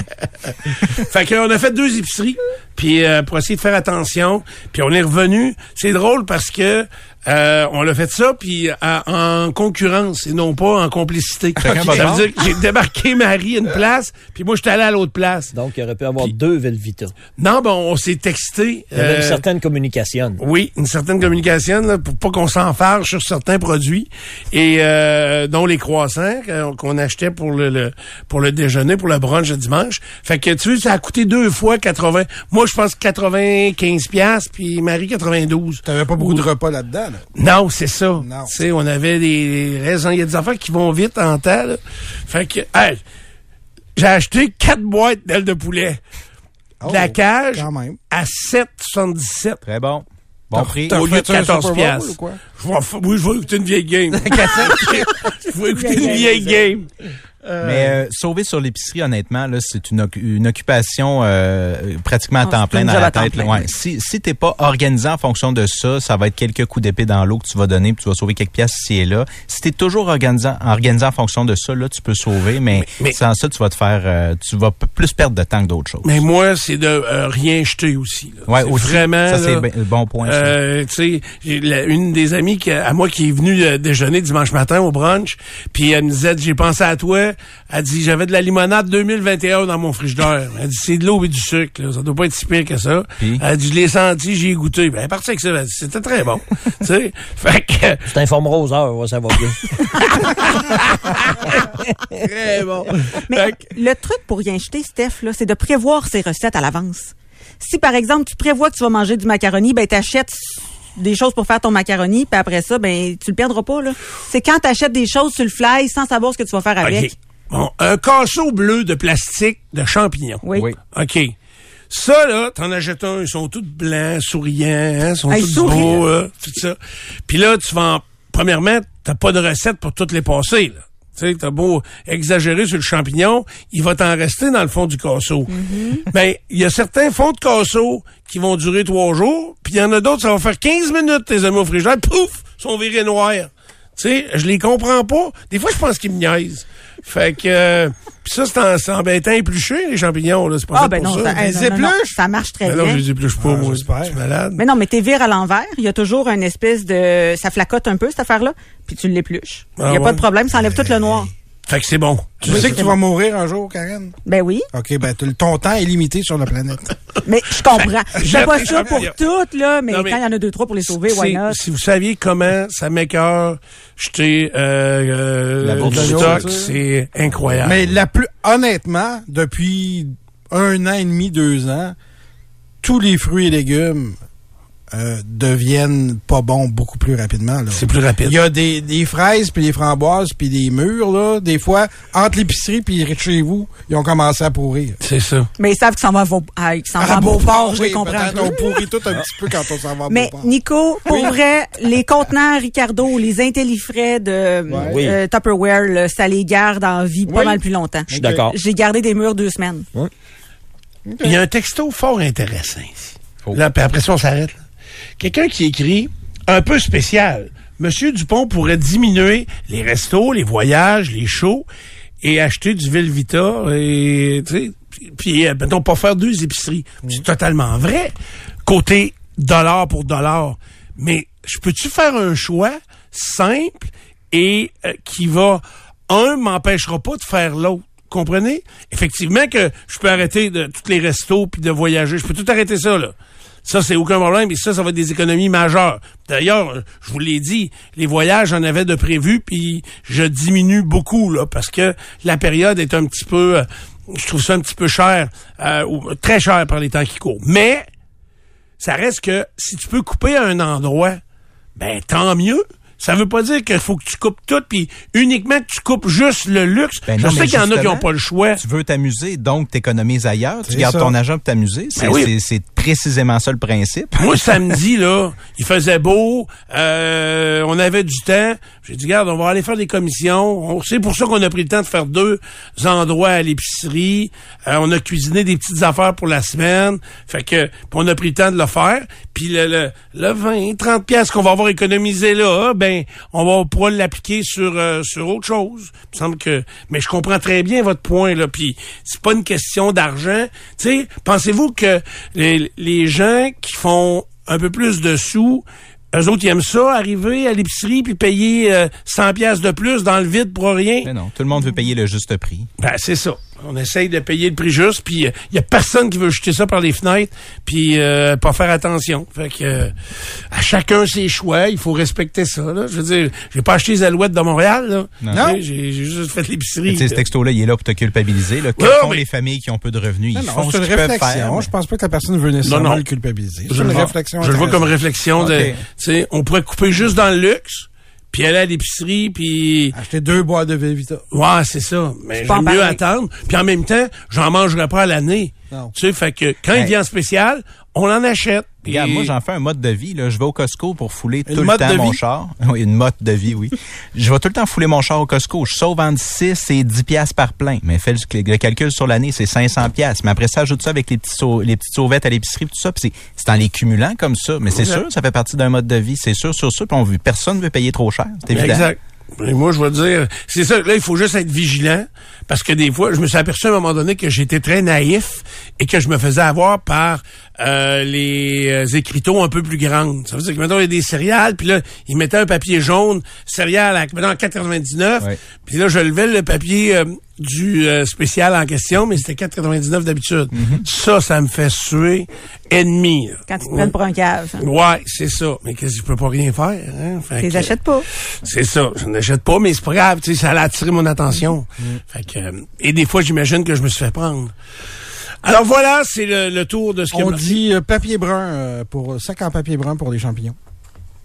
Fait qu'on a fait deux épiceries, puis euh, pour essayer de faire attention, puis on est revenu. C'est drôle parce que euh, on l'a fait ça, puis à- en concurrence et non pas en complicité. Ça veut dire que j'ai débarqué Marie à une place, puis moi j'étais allé à l'autre place. Donc, il aurait pu avoir deux Velvita. Non, ben on s'est texté. Il y avait euh, une certaine communication. Oui, une certaine communication là, pour pas qu'on s'enfarge sur certains produits et euh, dont les croissants euh, qu'on achetait pour le, le- pour le déjeuner, pour le brunch le dimanche. Fait que tu veux, ça a coûté deux fois 80. Moi, je pense 95 pièces puis Marie 92. T'avais pas beaucoup de repas là-dedans. Là. Non, c'est ça. Non. Tu sais, on avait des raisons, il y a des affaires qui vont vite en temps. là. Fait que hey, j'ai acheté quatre boîtes d'ailes de poulet. De la Oh, cage Quand même. à 7,77. Très bon. Bon prix. T'as Au lieu de refait un 14 Super Bowl piastres. oui, je vais écouter une vieille game. je vais écouter une vieille game. Mais euh, sauver sur l'épicerie, honnêtement, là, c'est une, une occupation euh, pratiquement à Ah, temps plein dans la tête. là. Ouais. Si, si t'es pas organisé en fonction de ça, ça va être quelques coups d'épée dans l'eau que tu vas donner, puis tu vas sauver quelques pièces ici et là. Si t'es toujours organisé, organisé en fonction de ça, là, tu peux sauver, mais, Mais- mais- sans ça, tu vas te faire, euh, tu vas plus perdre de temps que d'autres choses. Mais moi, c'est de euh, rien jeter aussi. là. Ouais, aussi. Vraiment. Ça, c'est ben- le bon point. Euh, tu sais, une des amies qui, à moi qui est venue euh, déjeuner dimanche matin au brunch, puis elle me disait, j'ai pensé à toi. Elle dit, j'avais de la limonade 2021 dans mon frigidaire. Elle dit, c'est de l'eau et du sucre. Là. Ça doit pas être si pire que ça. Puis? Elle dit, je l'ai senti, j'ai goûté. Ben, elle est partie avec ça. Elle dit, c'était très bon. tu sais, fait que Tu t'informeras aux heures, ouais, ça va bien. très bon. Mais que- le truc pour rien jeter, Steph, là, c'est de prévoir ses recettes à l'avance. Si, par exemple, tu prévois que tu vas manger du macaroni, ben, t'achètes des choses pour faire ton macaroni, puis après ça, ben, tu le perdras pas, là. C'est quand t'achètes des choses sur le fly sans savoir ce que tu vas faire avec. OK. Bon, un casseau bleu de plastique de champignons. Oui. Oui. OK. Ça, là, t'en achètes un, ils sont tous blancs, souriants, hein, ils sont Hey, tous beaux, tout ça. Puis là, tu vas en... Premièrement, t'as pas de recette pour toutes les passer, là. Tu sais, t'as beau exagérer sur le champignon, il va t'en rester dans le fond du casseau. Ben, il y a certains fonds de casseau qui vont durer trois jours, puis il y en a d'autres, ça va faire 15 minutes, tes amis au frigidaire, pouf, sont virés noirs. Tu sais, je les comprends pas. Des fois, je pense qu'ils me niaisent. Fait que... euh, Puis ça, c'est en- embêtant épluché, les champignons, là. C'est pas Ah, ben pour non, ça. ça, Les non, non, non, épluches? ça marche très Ben non, bien. je les épluche pas, Ah, moi. j'espère. Je suis malade. Mais non, mais t'es vire à l'envers. Il y a toujours une espèce de... Ça flacote un peu, cette affaire-là, puis tu l'épluches. Il Ah y a pas de problème, ça enlève tout le noir. Fait que c'est bon. Tu sais que tu vas mourir un jour, Karen? Ben oui, OK, ben ton temps est limité sur la planète. mais je comprends. Je fais pas ça pour toutes, là, mais Non, mais quand il y en a deux, trois pour les sauver, why Si- not? Si vous saviez comment ça m'écœure jeter euh, euh, du stock, c'est incroyable. Mais la plus honnêtement, depuis un an et demi, deux ans, tous les fruits et légumes euh, deviennent pas bons beaucoup plus rapidement. là. c'est plus rapide. Il y a des, des fraises, puis des framboises, puis des mûres, là. Des fois, entre l'épicerie puis chez vous, ils ont commencé à pourrir. C'est ça. Mais ils savent qu'ils s'en vont à ah, à À Beauport, je oui, comprends. on pourrit tout un petit peu quand on s'en va à Mais Beauport. Nico, pour vrai, les contenants Ricardo, les intellifrais de Oui. euh, Tupperware, là, ça les garde en vie pas mal plus longtemps. Je suis d'accord. J'ai gardé des murs deux semaines. Il y a un texto fort intéressant ici. Oh. Là, puis après ça, on s'arrête. Quelqu'un qui écrit un peu spécial. Monsieur Dupont pourrait diminuer les restos, les voyages, les shows et acheter du Velvita et tu sais, puis- euh, mettons pas faire deux épiceries. C'est totalement vrai. Côté dollar pour dollar. Mais je peux-tu faire un choix simple et euh, qui va un m'empêchera pas de faire l'autre? Comprenez? Effectivement que je peux arrêter de tous les restos puis de voyager. Je peux tout arrêter ça, là. Ça, c'est aucun problème. Et ça, ça va être des économies majeures. D'ailleurs, je vous l'ai dit, les voyages, j'en avais de prévus, puis je diminue beaucoup, là, parce que la période est un petit peu, euh, je trouve ça un petit peu cher, euh, ou très cher par les temps qui courent. Mais, ça reste que si tu peux couper à un endroit, ben tant mieux. Ça veut pas dire qu'il faut que tu coupes tout, puis uniquement que tu coupes juste le luxe. Ben je non, sais mais qu'il y en a qui n'ont pas le choix. Tu veux t'amuser, donc t'économises ailleurs. Tu gardes ça. ton argent pour t'amuser. C'est Ben oui. c'est- c'est précisément ça le principe. Moi, samedi, là, il faisait beau, euh, on avait du temps. J'ai dit, regarde, on va aller faire des commissions. C'est pour ça qu'on a pris le temps de faire deux endroits à l'épicerie. Euh, on a cuisiné des petites affaires pour la semaine. Fait que, on a pris le temps de le faire. Puis le, le, le 20, 30 pièces qu'on va avoir économisé là, ben, on va pouvoir l'appliquer sur euh, sur autre chose. Il me semble que, mais je comprends très bien votre point là. Puis c'est pas une question d'argent. Tu sais, pensez-vous que les, les gens qui font un peu plus de sous, eux autres, ils aiment ça, arriver à l'épicerie puis payer euh, 100 pièces de plus dans le vide pour rien? Mais non, tout le monde veut payer le juste prix. Ben, c'est ça. On essaye de payer le prix juste, puis il y a personne qui veut jeter ça par les fenêtres, puis euh, pas faire attention. Fait que euh, à chacun ses choix, il faut respecter ça. Là. Je veux dire, j'ai pas acheté les alouettes de Montréal. Là. Non. Sais, J'ai juste fait l'épicerie. Tu sais, ce texto-là, il est là pour te culpabiliser. Là. Que Ouais, font mais- les familles qui ont peu de revenus? Non, Ils non, font c'est ce une qu'ils peuvent réflexion. faire. Je pense pas que la personne veut nécessairement Non, non. le culpabiliser. Je C'est le une vois- réflexion. Je le vois comme réflexion de, Ok. tu sais, on pourrait couper juste dans le luxe, puis aller à l'épicerie, puis Acheter deux boîtes de Velvita. ouais, c'est ça. Mais j'aime mieux attendre. Puis en même temps, j'en mangerai pas à l'année. Non. Tu sais, fait que quand il vient en spécial, on en achète. Regarde, moi, j'en fais un mode de vie. Là. Je vais au Costco pour fouler Une tout le temps de mon vie? char. Oui, une mode de vie, oui. je vais tout le temps fouler mon char au Costco. Je sauve entre 6 et 10 piastres par plein. Mais fais le, le calcul sur l'année, c'est 500 piastres. Mais après ça, ajoute ça avec les, petits sau- les petites sauvettes à l'épicerie, tout ça. Puis c'est, c'est en les cumulant comme ça. Mais c'est sûr, ça fait partie d'un mode de vie. C'est sûr, sur ça. Puis on veut, personne ne veut payer trop cher. C'est évident. Exact. Et moi, je veux dire, c'est ça. Là, il faut juste être vigilant parce que des fois, je me suis aperçu à un moment donné que j'étais très naïf et que je me faisais avoir par euh, les euh, écriteaux un peu plus grandes. Ça veut dire que maintenant il y a des céréales, puis là, ils mettaient un papier jaune, céréales à maintenant, 99, Ouais. puis là, je levais le papier euh, du euh, spécial en question, mais c'était 4,99 d'habitude. Ça, ça me fait suer ennemi. Quand ils te prennent pour un cave. hein. Ouais, c'est ça. Mais qu'est-ce que je peux pas rien faire? Hein? Fait Tu les que- achètes pas. c'est ça. Je n'achète pas, mais c'est pas grave. Tu sais, ça a attiré mon attention. Fait que, euh, et des fois, j'imagine que je me suis fait prendre. Alors voilà, c'est le, le tour de ce que On dit euh, papier brun euh, pour sac en papier brun pour les champignons.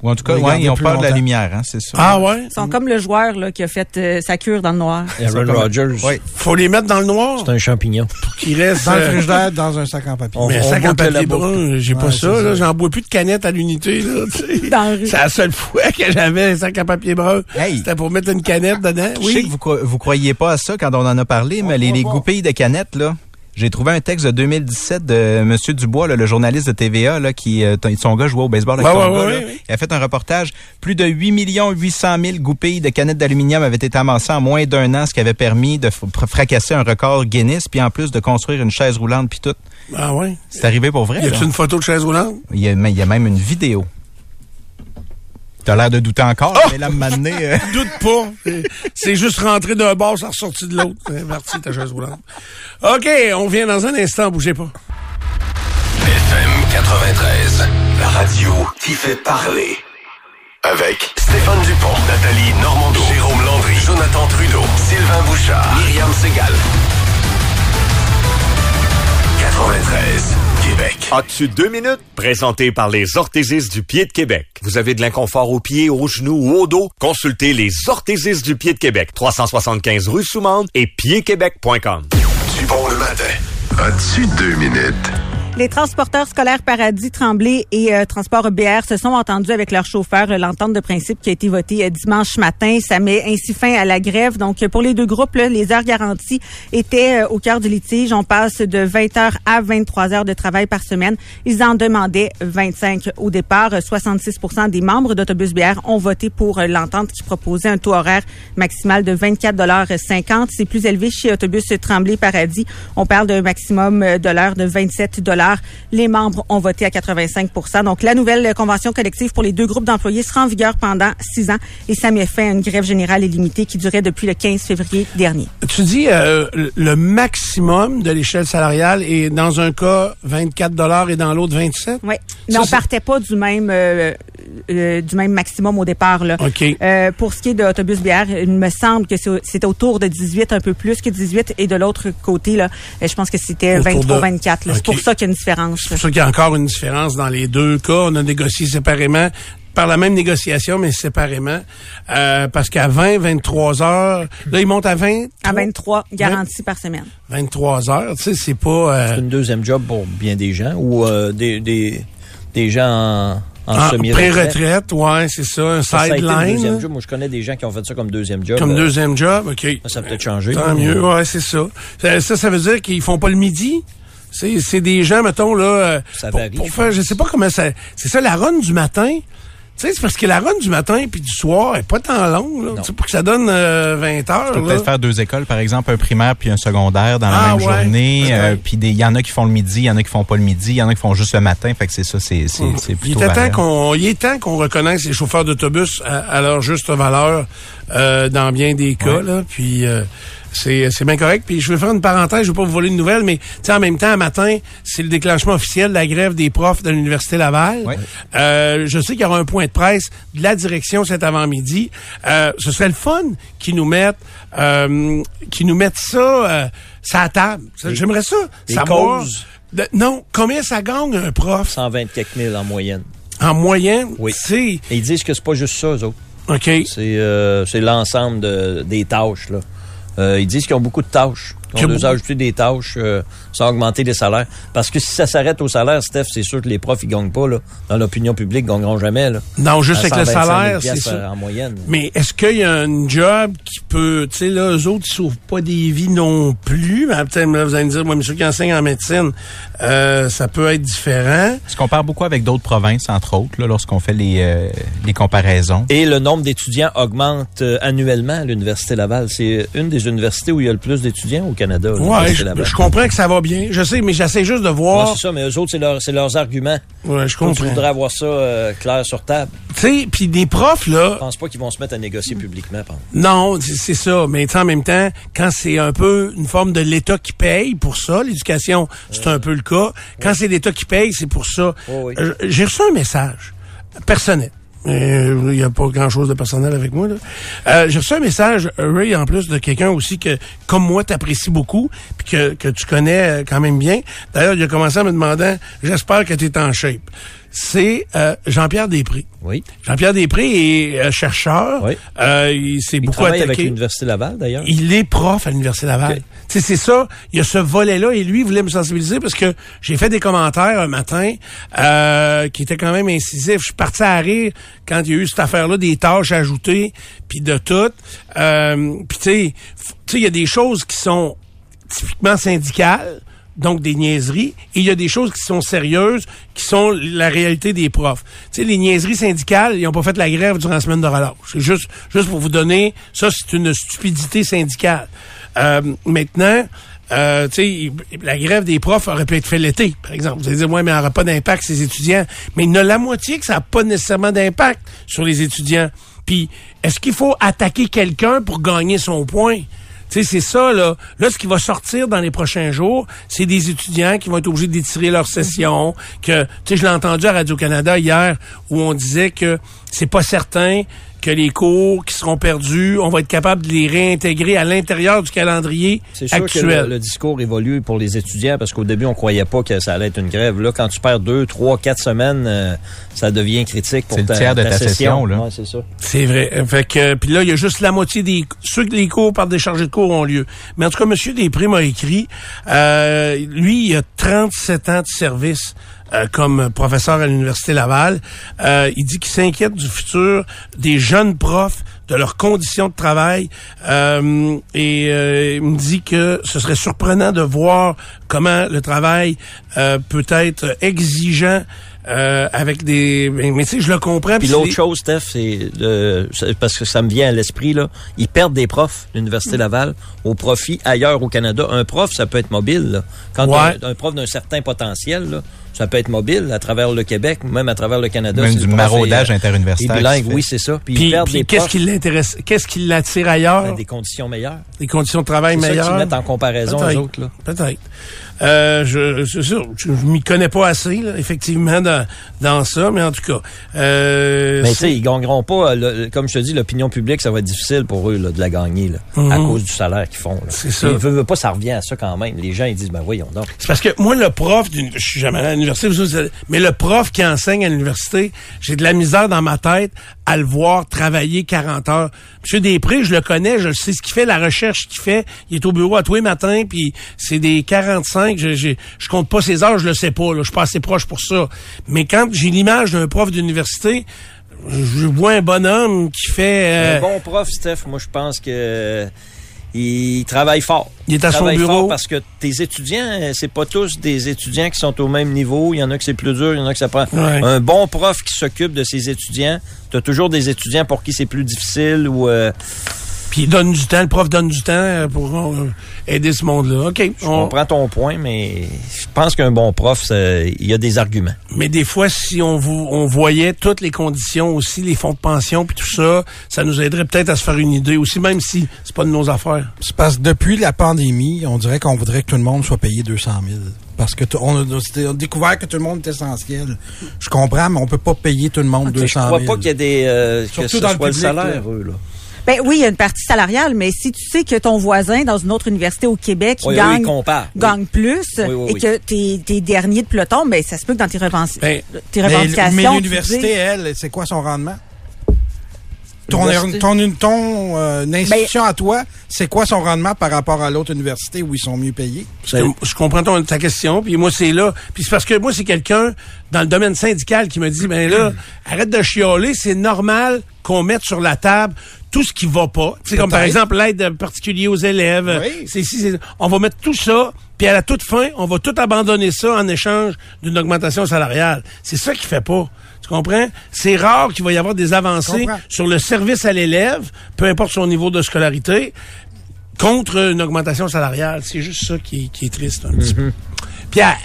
Ou en tout cas, ouais, ils ont peur de la lumière, hein, c'est ça. Ah ouais? Ils sont comme le joueur là, qui a fait euh, sa cure dans le noir. Aaron Rodgers. Oui. Faut les mettre dans le noir? C'est un champignon. pour qu'ils restent. Dans le euh, frigidaire, dans un sac en papier. On- mais un sac en papier brun, j'ai pas Ouais, ça. J'en bois plus de canettes à l'unité. C'est la seule fois que j'avais un sac à papier brun. Hey. C'était pour mettre une canette dedans. Je sais que vous, vous croyez pas à ça quand on en a parlé, mais les, les goupilles de canettes, là, j'ai trouvé un texte de 2017 de Monsieur Dubois, là, le journaliste de TVA, là, qui, euh, son gars jouait au baseball avec Ouais, son ouais, gars, ouais, là. Il a fait un reportage. Plus de 8 800 000 goupilles de canettes d'aluminium avaient été amassées en moins d'un an, ce qui avait permis de fracasser un record Guinness, puis en plus de construire une chaise roulante, puis tout. Ah ouais. C'est arrivé pour vrai, Y a-tu une photo de chaise roulante? Il y a, mais il y a même une vidéo. T'as l'air de douter encore, Oh! mais là, m'amener, euh, Doute pas. C'est- juste rentré d'un bord, c'est ressorti de l'autre. C'est parti, ta chaise roulante. OK, on vient dans un instant, bougez pas. FM 93, la radio qui fait parler. Avec Stéphane Dupont, Nathalie Normando, Jérôme Landry, Jonathan Trudeau, Sylvain Bouchard, Myriam Segal. 93, Québec. As-tu deux minutes? Présenté par les orthésistes du pied de Québec. Vous avez de l'inconfort aux pieds, aux genoux ou au dos? Consultez les orthésistes du pied de Québec. 375 rue Soumande et piedquebec.com. Dupont le matin. As-tu deux minutes? Les transporteurs scolaires Paradis, Tremblay et euh, Transport BR se sont entendus avec leurs chauffeurs. Euh, L'entente de principe qui a été votée euh, dimanche matin, ça met ainsi fin à la grève. Donc, pour les deux groupes, les heures garanties étaient au cœur du litige. On passe de 20 heures à 23 heures de travail par semaine. Ils en demandaient 25 au départ. Euh, 66% des membres d'Autobus BR ont voté pour l'entente qui proposait un taux horaire maximal de 24,50 C'est plus élevé chez Autobus Tremblay Paradis. On parle d'un maximum de l'heure de 27 Les membres ont voté à 85% Donc, la nouvelle convention collective pour les deux groupes d'employés sera en vigueur pendant six ans et ça met fin à une grève générale illimitée qui durait depuis le 15 février dernier. Tu dis euh, le maximum de l'échelle salariale est dans un cas 24 et dans l'autre 27? Oui, mais Ça, on partait pas du même euh, euh, du même maximum au départ. Là. OK. Euh, pour ce qui est de Autobus BR, il me semble que c'est- c'était autour de 18, un peu plus que 18, et de l'autre côté, là, euh, je pense que c'était Autour de- 23-24. là. C'est pour ça qu'il y a une différence. C'est pour ça qu'il y a encore une différence dans les deux cas. On a négocié séparément par la même négociation, mais séparément. Euh, parce qu'à 20, 23 heures, là, ils montent à 20. À 23 garantis par semaine. 23 heures, tu sais, c'est pas... euh, C'est une deuxième job pour bien des gens ou euh, des, des, des gens en, en semi-retraite. pré-retraite, ouais, c'est ça, un le deuxième sideline. job. Moi, je connais des gens qui ont fait ça comme deuxième job. Comme Euh, deuxième job, OK. Ça a peut-être changé. Tant mieux, ouais, c'est ça. ça. Ça, ça veut dire qu'ils font pas le midi? C'est, des gens, mettons, là, euh, Ça pour, varie, pour je faire, je sais pas comment ça... C'est ça, la run du matin... Tu sais, c'est parce que la run du matin puis du soir est pas tant longue, là. Tu sais, pour que ça donne euh, 20 heures, Tu peux peut-être faire deux écoles, par exemple, un primaire puis un secondaire dans la Ah, même ouais, journée. euh, puis il y en a qui font le midi, il y en a qui font pas le midi, il y en a qui font juste le matin. Fait que c'est ça, c'est c'est c'est Il plutôt était temps qu'on, il est temps qu'on reconnaisse les chauffeurs d'autobus à, à leur juste valeur euh, dans bien des cas. Là, puis euh, c'est, c'est bien correct. Puis je vais faire une parenthèse, je vais pas vous voler une nouvelle, mais en même temps, un matin, c'est le déclenchement officiel de la grève des profs de l'Université Laval. Ouais. Euh, je sais qu'il y aura un point de presse de la direction cet avant-midi. Euh, ce serait le fun qu'ils nous mettent, euh, qu'ils nous mettent ça, euh, ça à table. J'aimerais ça. des savoir. causes. de- non, combien ça gagne un prof? 120 quelques mille en moyenne. en moyenne? Oui. C'est Et ils disent que c'est pas juste ça, eux autres. OK. C'est euh, c'est l'ensemble de, des tâches. Là. Euh, ils disent qu'ils ont beaucoup de tâches. Que ont dû beaucoup. ajouter des tâches euh, sans augmenter les salaires. Parce que si ça s'arrête au salaire, Steph, c'est sûr que les profs, ils gagnent pas. Là. Dans l'opinion publique, ils gagneront jamais. Là. Non, juste avec le 125 000 salaire, c'est ça. euh, En moyenne. Mais est-ce qu'il y a un job qui peut, tu sais, là, eux autres, ils sauvent pas des vies non plus? Mais peut-être, vous allez me dire, moi, monsieur qui enseigne en médecine, euh, ça peut être différent. On se compare beaucoup avec d'autres provinces, entre autres, là, lorsqu'on fait les, euh, les comparaisons. Et le nombre d'étudiants augmente euh, annuellement à l'Université Laval. C'est une des universités où il y a le plus d'étudiants au Canada. L'Université je, comprends que ça va bien. Je sais, mais j'essaie juste de Ouais, voir. c'est ça, mais eux autres, c'est leur- c'est leurs arguments. Je Toi, tu comprends. voudrais avoir ça euh, clair sur table. Tu sais, puis des profs, là, Je pense pas qu'ils vont se mettre à négocier publiquement. Pardon. Non, c'est ça. Mais en même temps, quand c'est un peu une forme de l'État qui paye pour ça, l'éducation, c'est un peu le cas. Quand c'est l'État qui paye, c'est pour ça. Oui, oui. Euh, J'ai reçu un message personnel. Euh, Il n'y a pas grand-chose de personnel avec moi. Euh, J'ai reçu un message, euh, Ray, en plus de quelqu'un aussi que, comme moi, t'apprécies beaucoup, puis que, que tu connais euh, quand même bien. D'ailleurs, il a commencé en me demandant, j'espère que tu es en shape. C'est euh, Jean-Pierre Després. Oui. Jean-Pierre Després est euh, chercheur. Oui. Euh, il s'est Il beaucoup travaille attaqué. avec l'Université Laval, d'ailleurs. Il est prof à l'Université Laval. C'est ça. Il y a ce volet-là et lui il voulait me sensibiliser parce que j'ai fait des commentaires un matin euh, qui étaient quand même incisifs. Je suis parti à rire quand il y a eu cette affaire-là, des tâches ajoutées, puis de tout. Euh, puis tu sais, f- tu sais, il y a des choses qui sont typiquement syndicales, donc des niaiseries, et il y a des choses qui sont sérieuses, qui sont la réalité des profs. Tu sais, les niaiseries syndicales, ils n'ont pas fait la grève durant la semaine de relâche. C'est juste, juste pour vous donner, ça, c'est une stupidité syndicale. Euh, maintenant, euh, la grève des profs aurait pu être faite l'été, par exemple. Vous allez dire, ouais, mais elle n'aura pas d'impact sur les étudiants. Mais il y en a la moitié que ça n'a pas nécessairement d'impact sur les étudiants. Puis, est-ce qu'il faut attaquer quelqu'un pour gagner son point? Tu sais, c'est ça, là. Là, ce qui va sortir dans les prochains jours, c'est des étudiants qui vont être obligés d'étirer leur session. Que, tu sais, je l'ai entendu à Radio-Canada hier, où on disait que c'est pas certain que les cours qui seront perdus, on va être capable de les réintégrer à l'intérieur du calendrier C'est sûr actuel. que le, le discours évolue pour les étudiants parce qu'au début, on croyait pas que ça allait être une grève. Là, quand tu perds deux, trois, quatre semaines, euh, ça devient critique pour C'est le ta, tiers de ta session, là. Ouais, c'est ça. C'est vrai. Fait que puis là, il y a juste la moitié des ceux que les cours par des chargés de cours ont lieu. Mais en tout cas, Monsieur Després m'a écrit. euh, lui, il a 37 ans de service. Euh, comme professeur à l'Université Laval. Euh, il dit qu'il s'inquiète du futur des jeunes profs, de leurs conditions de travail. Euh, et euh, il me dit que ce serait surprenant de voir comment le travail euh, peut être exigeant euh, avec des... Mais, mais tu sais, je le comprends. Puis l'autre chose, Steph, c'est de- parce que ça me vient à l'esprit là, ils perdent des profs, Mm. l'université Laval, au profit ailleurs au Canada. Un prof, ça peut être mobile. Là. Quand Ouais. un, un prof d'un certain potentiel, là, ça peut être mobile à travers le Québec, même à travers le Canada. Même du maraudage est, euh, interuniversitaire bilingue, oui, c'est ça. Puis, Puis, ils perdent puis des qu'est-ce profs qui l'intéresse, qu'est-ce qui l'attire ailleurs? ben, des conditions meilleures. Des conditions de travail C'est ça meilleures? qu'ils mettent en comparaison aux autres. Là. Peut-être. Euh, je, c'est sûr, je, je m'y connais pas assez, là, effectivement, dans, dans, ça, mais en tout cas. Euh, Mais tu sais, ils gagneront pas. le- comme je te dis, l'opinion publique, ça va être difficile pour eux là, de la gagner là, à Mhm. cause du salaire qu'ils font. C'est ça. Ils veulent pas, ça revient à ça quand même. Les gens, ils disent, ben voyons donc. C'est parce que moi, le prof, je suis jamais allé à l'université, vous savez, mais le prof qui enseigne à l'université, j'ai de la misère dans ma tête à le voir travailler 40 heures. Monsieur Després, je le connais, je sais ce qu'il fait, la recherche qu'il fait. Il est au bureau à tous les matins, puis c'est des 45. Je, je, je compte pas ses heures, je le sais pas. Là, je suis pas assez proche pour ça. Mais quand j'ai l'image d'un prof d'université, je vois un bonhomme qui fait... euh, Un bon prof, Steph, moi, je pense que il travaille fort. Il est à son bureau. fort parce que tes étudiants, euh, c'est pas tous des étudiants qui sont au même niveau. Il y en a que c'est plus dur, il y en a que ça prend. Ouais. Un bon prof qui s'occupe de ses étudiants. Tu as toujours des étudiants pour qui c'est plus difficile ou euh, Puis il donne du temps, le prof donne du temps euh, pour euh, aider ce monde-là. OK. je on- comprends ton point, mais je pense qu'un bon prof, il y a des arguments. Mais des fois, si on, vo- on voyait toutes les conditions aussi, les fonds de pension puis tout ça, ça nous aiderait peut-être à se faire une idée aussi, même si c'est pas de nos affaires. C'est parce que depuis la pandémie, on dirait qu'on voudrait que tout le monde soit payé 200 000. Parce que on a, on a découvert que tout le monde est essentiel. Je comprends, mais on peut pas payer tout le monde Je 200 crois 000. pas qu'il y ait des euh, que Surtout ce dans le soit le, public, salaire, là. eux, là. Ben oui, il y a une partie salariale, mais si tu sais que ton voisin dans une autre université au Québec Oui, oui, gagne, compare. Oui. gagne plus Oui, oui, et oui. que t'es t'es dernier de peloton, ben ça se peut que dans tes, revendications, Ben, tes Mais, revendications. mais l'université, dis- elle, c'est quoi son rendement? Ton, ton, ton, euh, une institution à toi, c'est quoi son rendement par rapport à l'autre université où ils sont mieux payés? Je comprends ton, ta question, puis moi c'est là. Puis c'est parce que moi c'est quelqu'un dans le domaine syndical qui me dit ben là, arrête de chialer, c'est normal qu'on mette sur la table tout ce qui va pas. C'est comme par exemple l'aide particulière aux élèves. Oui. C'est ici, c'est- on va mettre tout ça, puis à la toute fin, on va tout abandonner ça en échange d'une augmentation salariale. C'est ça qui fait pas. Tu comprends? C'est rare qu'il va y avoir des avancées sur le service à l'élève, peu importe son niveau de scolarité, contre une augmentation salariale. C'est juste ça qui est, qui est triste un petit peu. Pierre,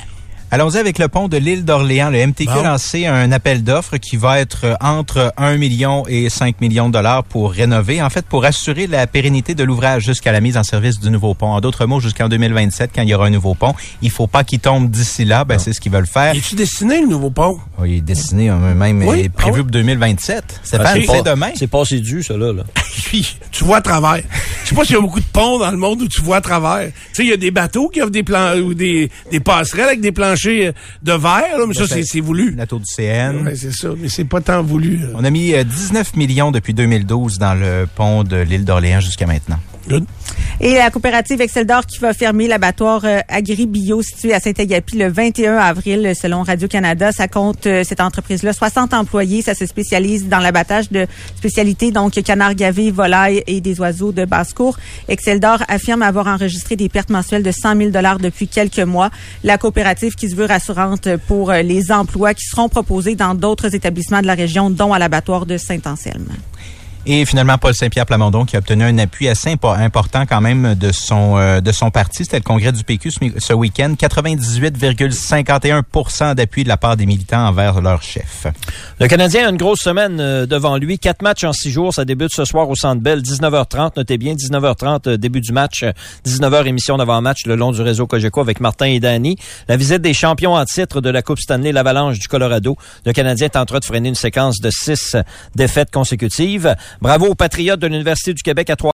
Allons-y avec le pont de l'île d'Orléans. Le MTQ Bon. a lancé un appel d'offres qui va être entre 1 million et 5 millions de dollars pour rénover, en fait, pour assurer la pérennité de l'ouvrage jusqu'à la mise en service du nouveau pont. En d'autres mots, jusqu'en 2027, quand il y aura un nouveau pont, il faut pas qu'il tombe d'ici là. Ben, c'est ce qu'ils veulent faire. es-tu dessiné le nouveau pont? Oui, il est dessiné, euh, même Oui? est prévu Ah oui? pour 2027. Stéphane, Ah, c'est demain. C'est passé dû, ça, là. là. Puis, tu vois à travers. Je sais pas s'il y a beaucoup de ponts dans le monde où tu vois à travers. Tu sais, il y a des bateaux qui offrent des plans ou des, des passerelles avec des planchers euh, de verre, là, mais ça, c'est voulu. La tour du CN. Ouais, c'est ça, mais c'est pas tant voulu. là. On a mis euh, 19 millions depuis 2012 dans le pont de l'île d'Orléans jusqu'à maintenant. Et la coopérative Excel d'Or qui va fermer l'abattoir euh, Agri-Bio situé à Saint-Agapi le 21 avril, selon Radio-Canada. Ça compte, euh, cette entreprise-là, 60 employés. Ça se spécialise dans l'abattage de spécialités, donc canards gavés, volailles et des oiseaux de basse-cour. Excel d'Or affirme avoir enregistré des pertes mensuelles de 100 000 depuis quelques mois. La coopérative qui se veut rassurante pour euh, les emplois qui seront proposés dans d'autres établissements de la région, dont à l'abattoir de Saint-Anselme. Et finalement, Paul Saint-Pierre Plamondon qui a obtenu un appui assez impo- important quand même de son euh, de son parti. C'était le congrès du PQ ce, week-end. 98,51% d'appui de la part des militants envers leur chef. Le Canadien a une grosse semaine euh, devant lui. Quatre matchs en six jours. Ça débute ce soir au Centre Bell, 19h30. Notez bien, 19h30, euh, début du match. euh, 19h, émission d'avant-match le long du réseau Cogeco avec Martin et Danny. La visite des champions en titre de la Coupe Stanley, l'Avalanche du Colorado. Le Canadien tentera de freiner une séquence de six euh, défaites consécutives. Bravo aux Patriotes de l'Université du Québec à trois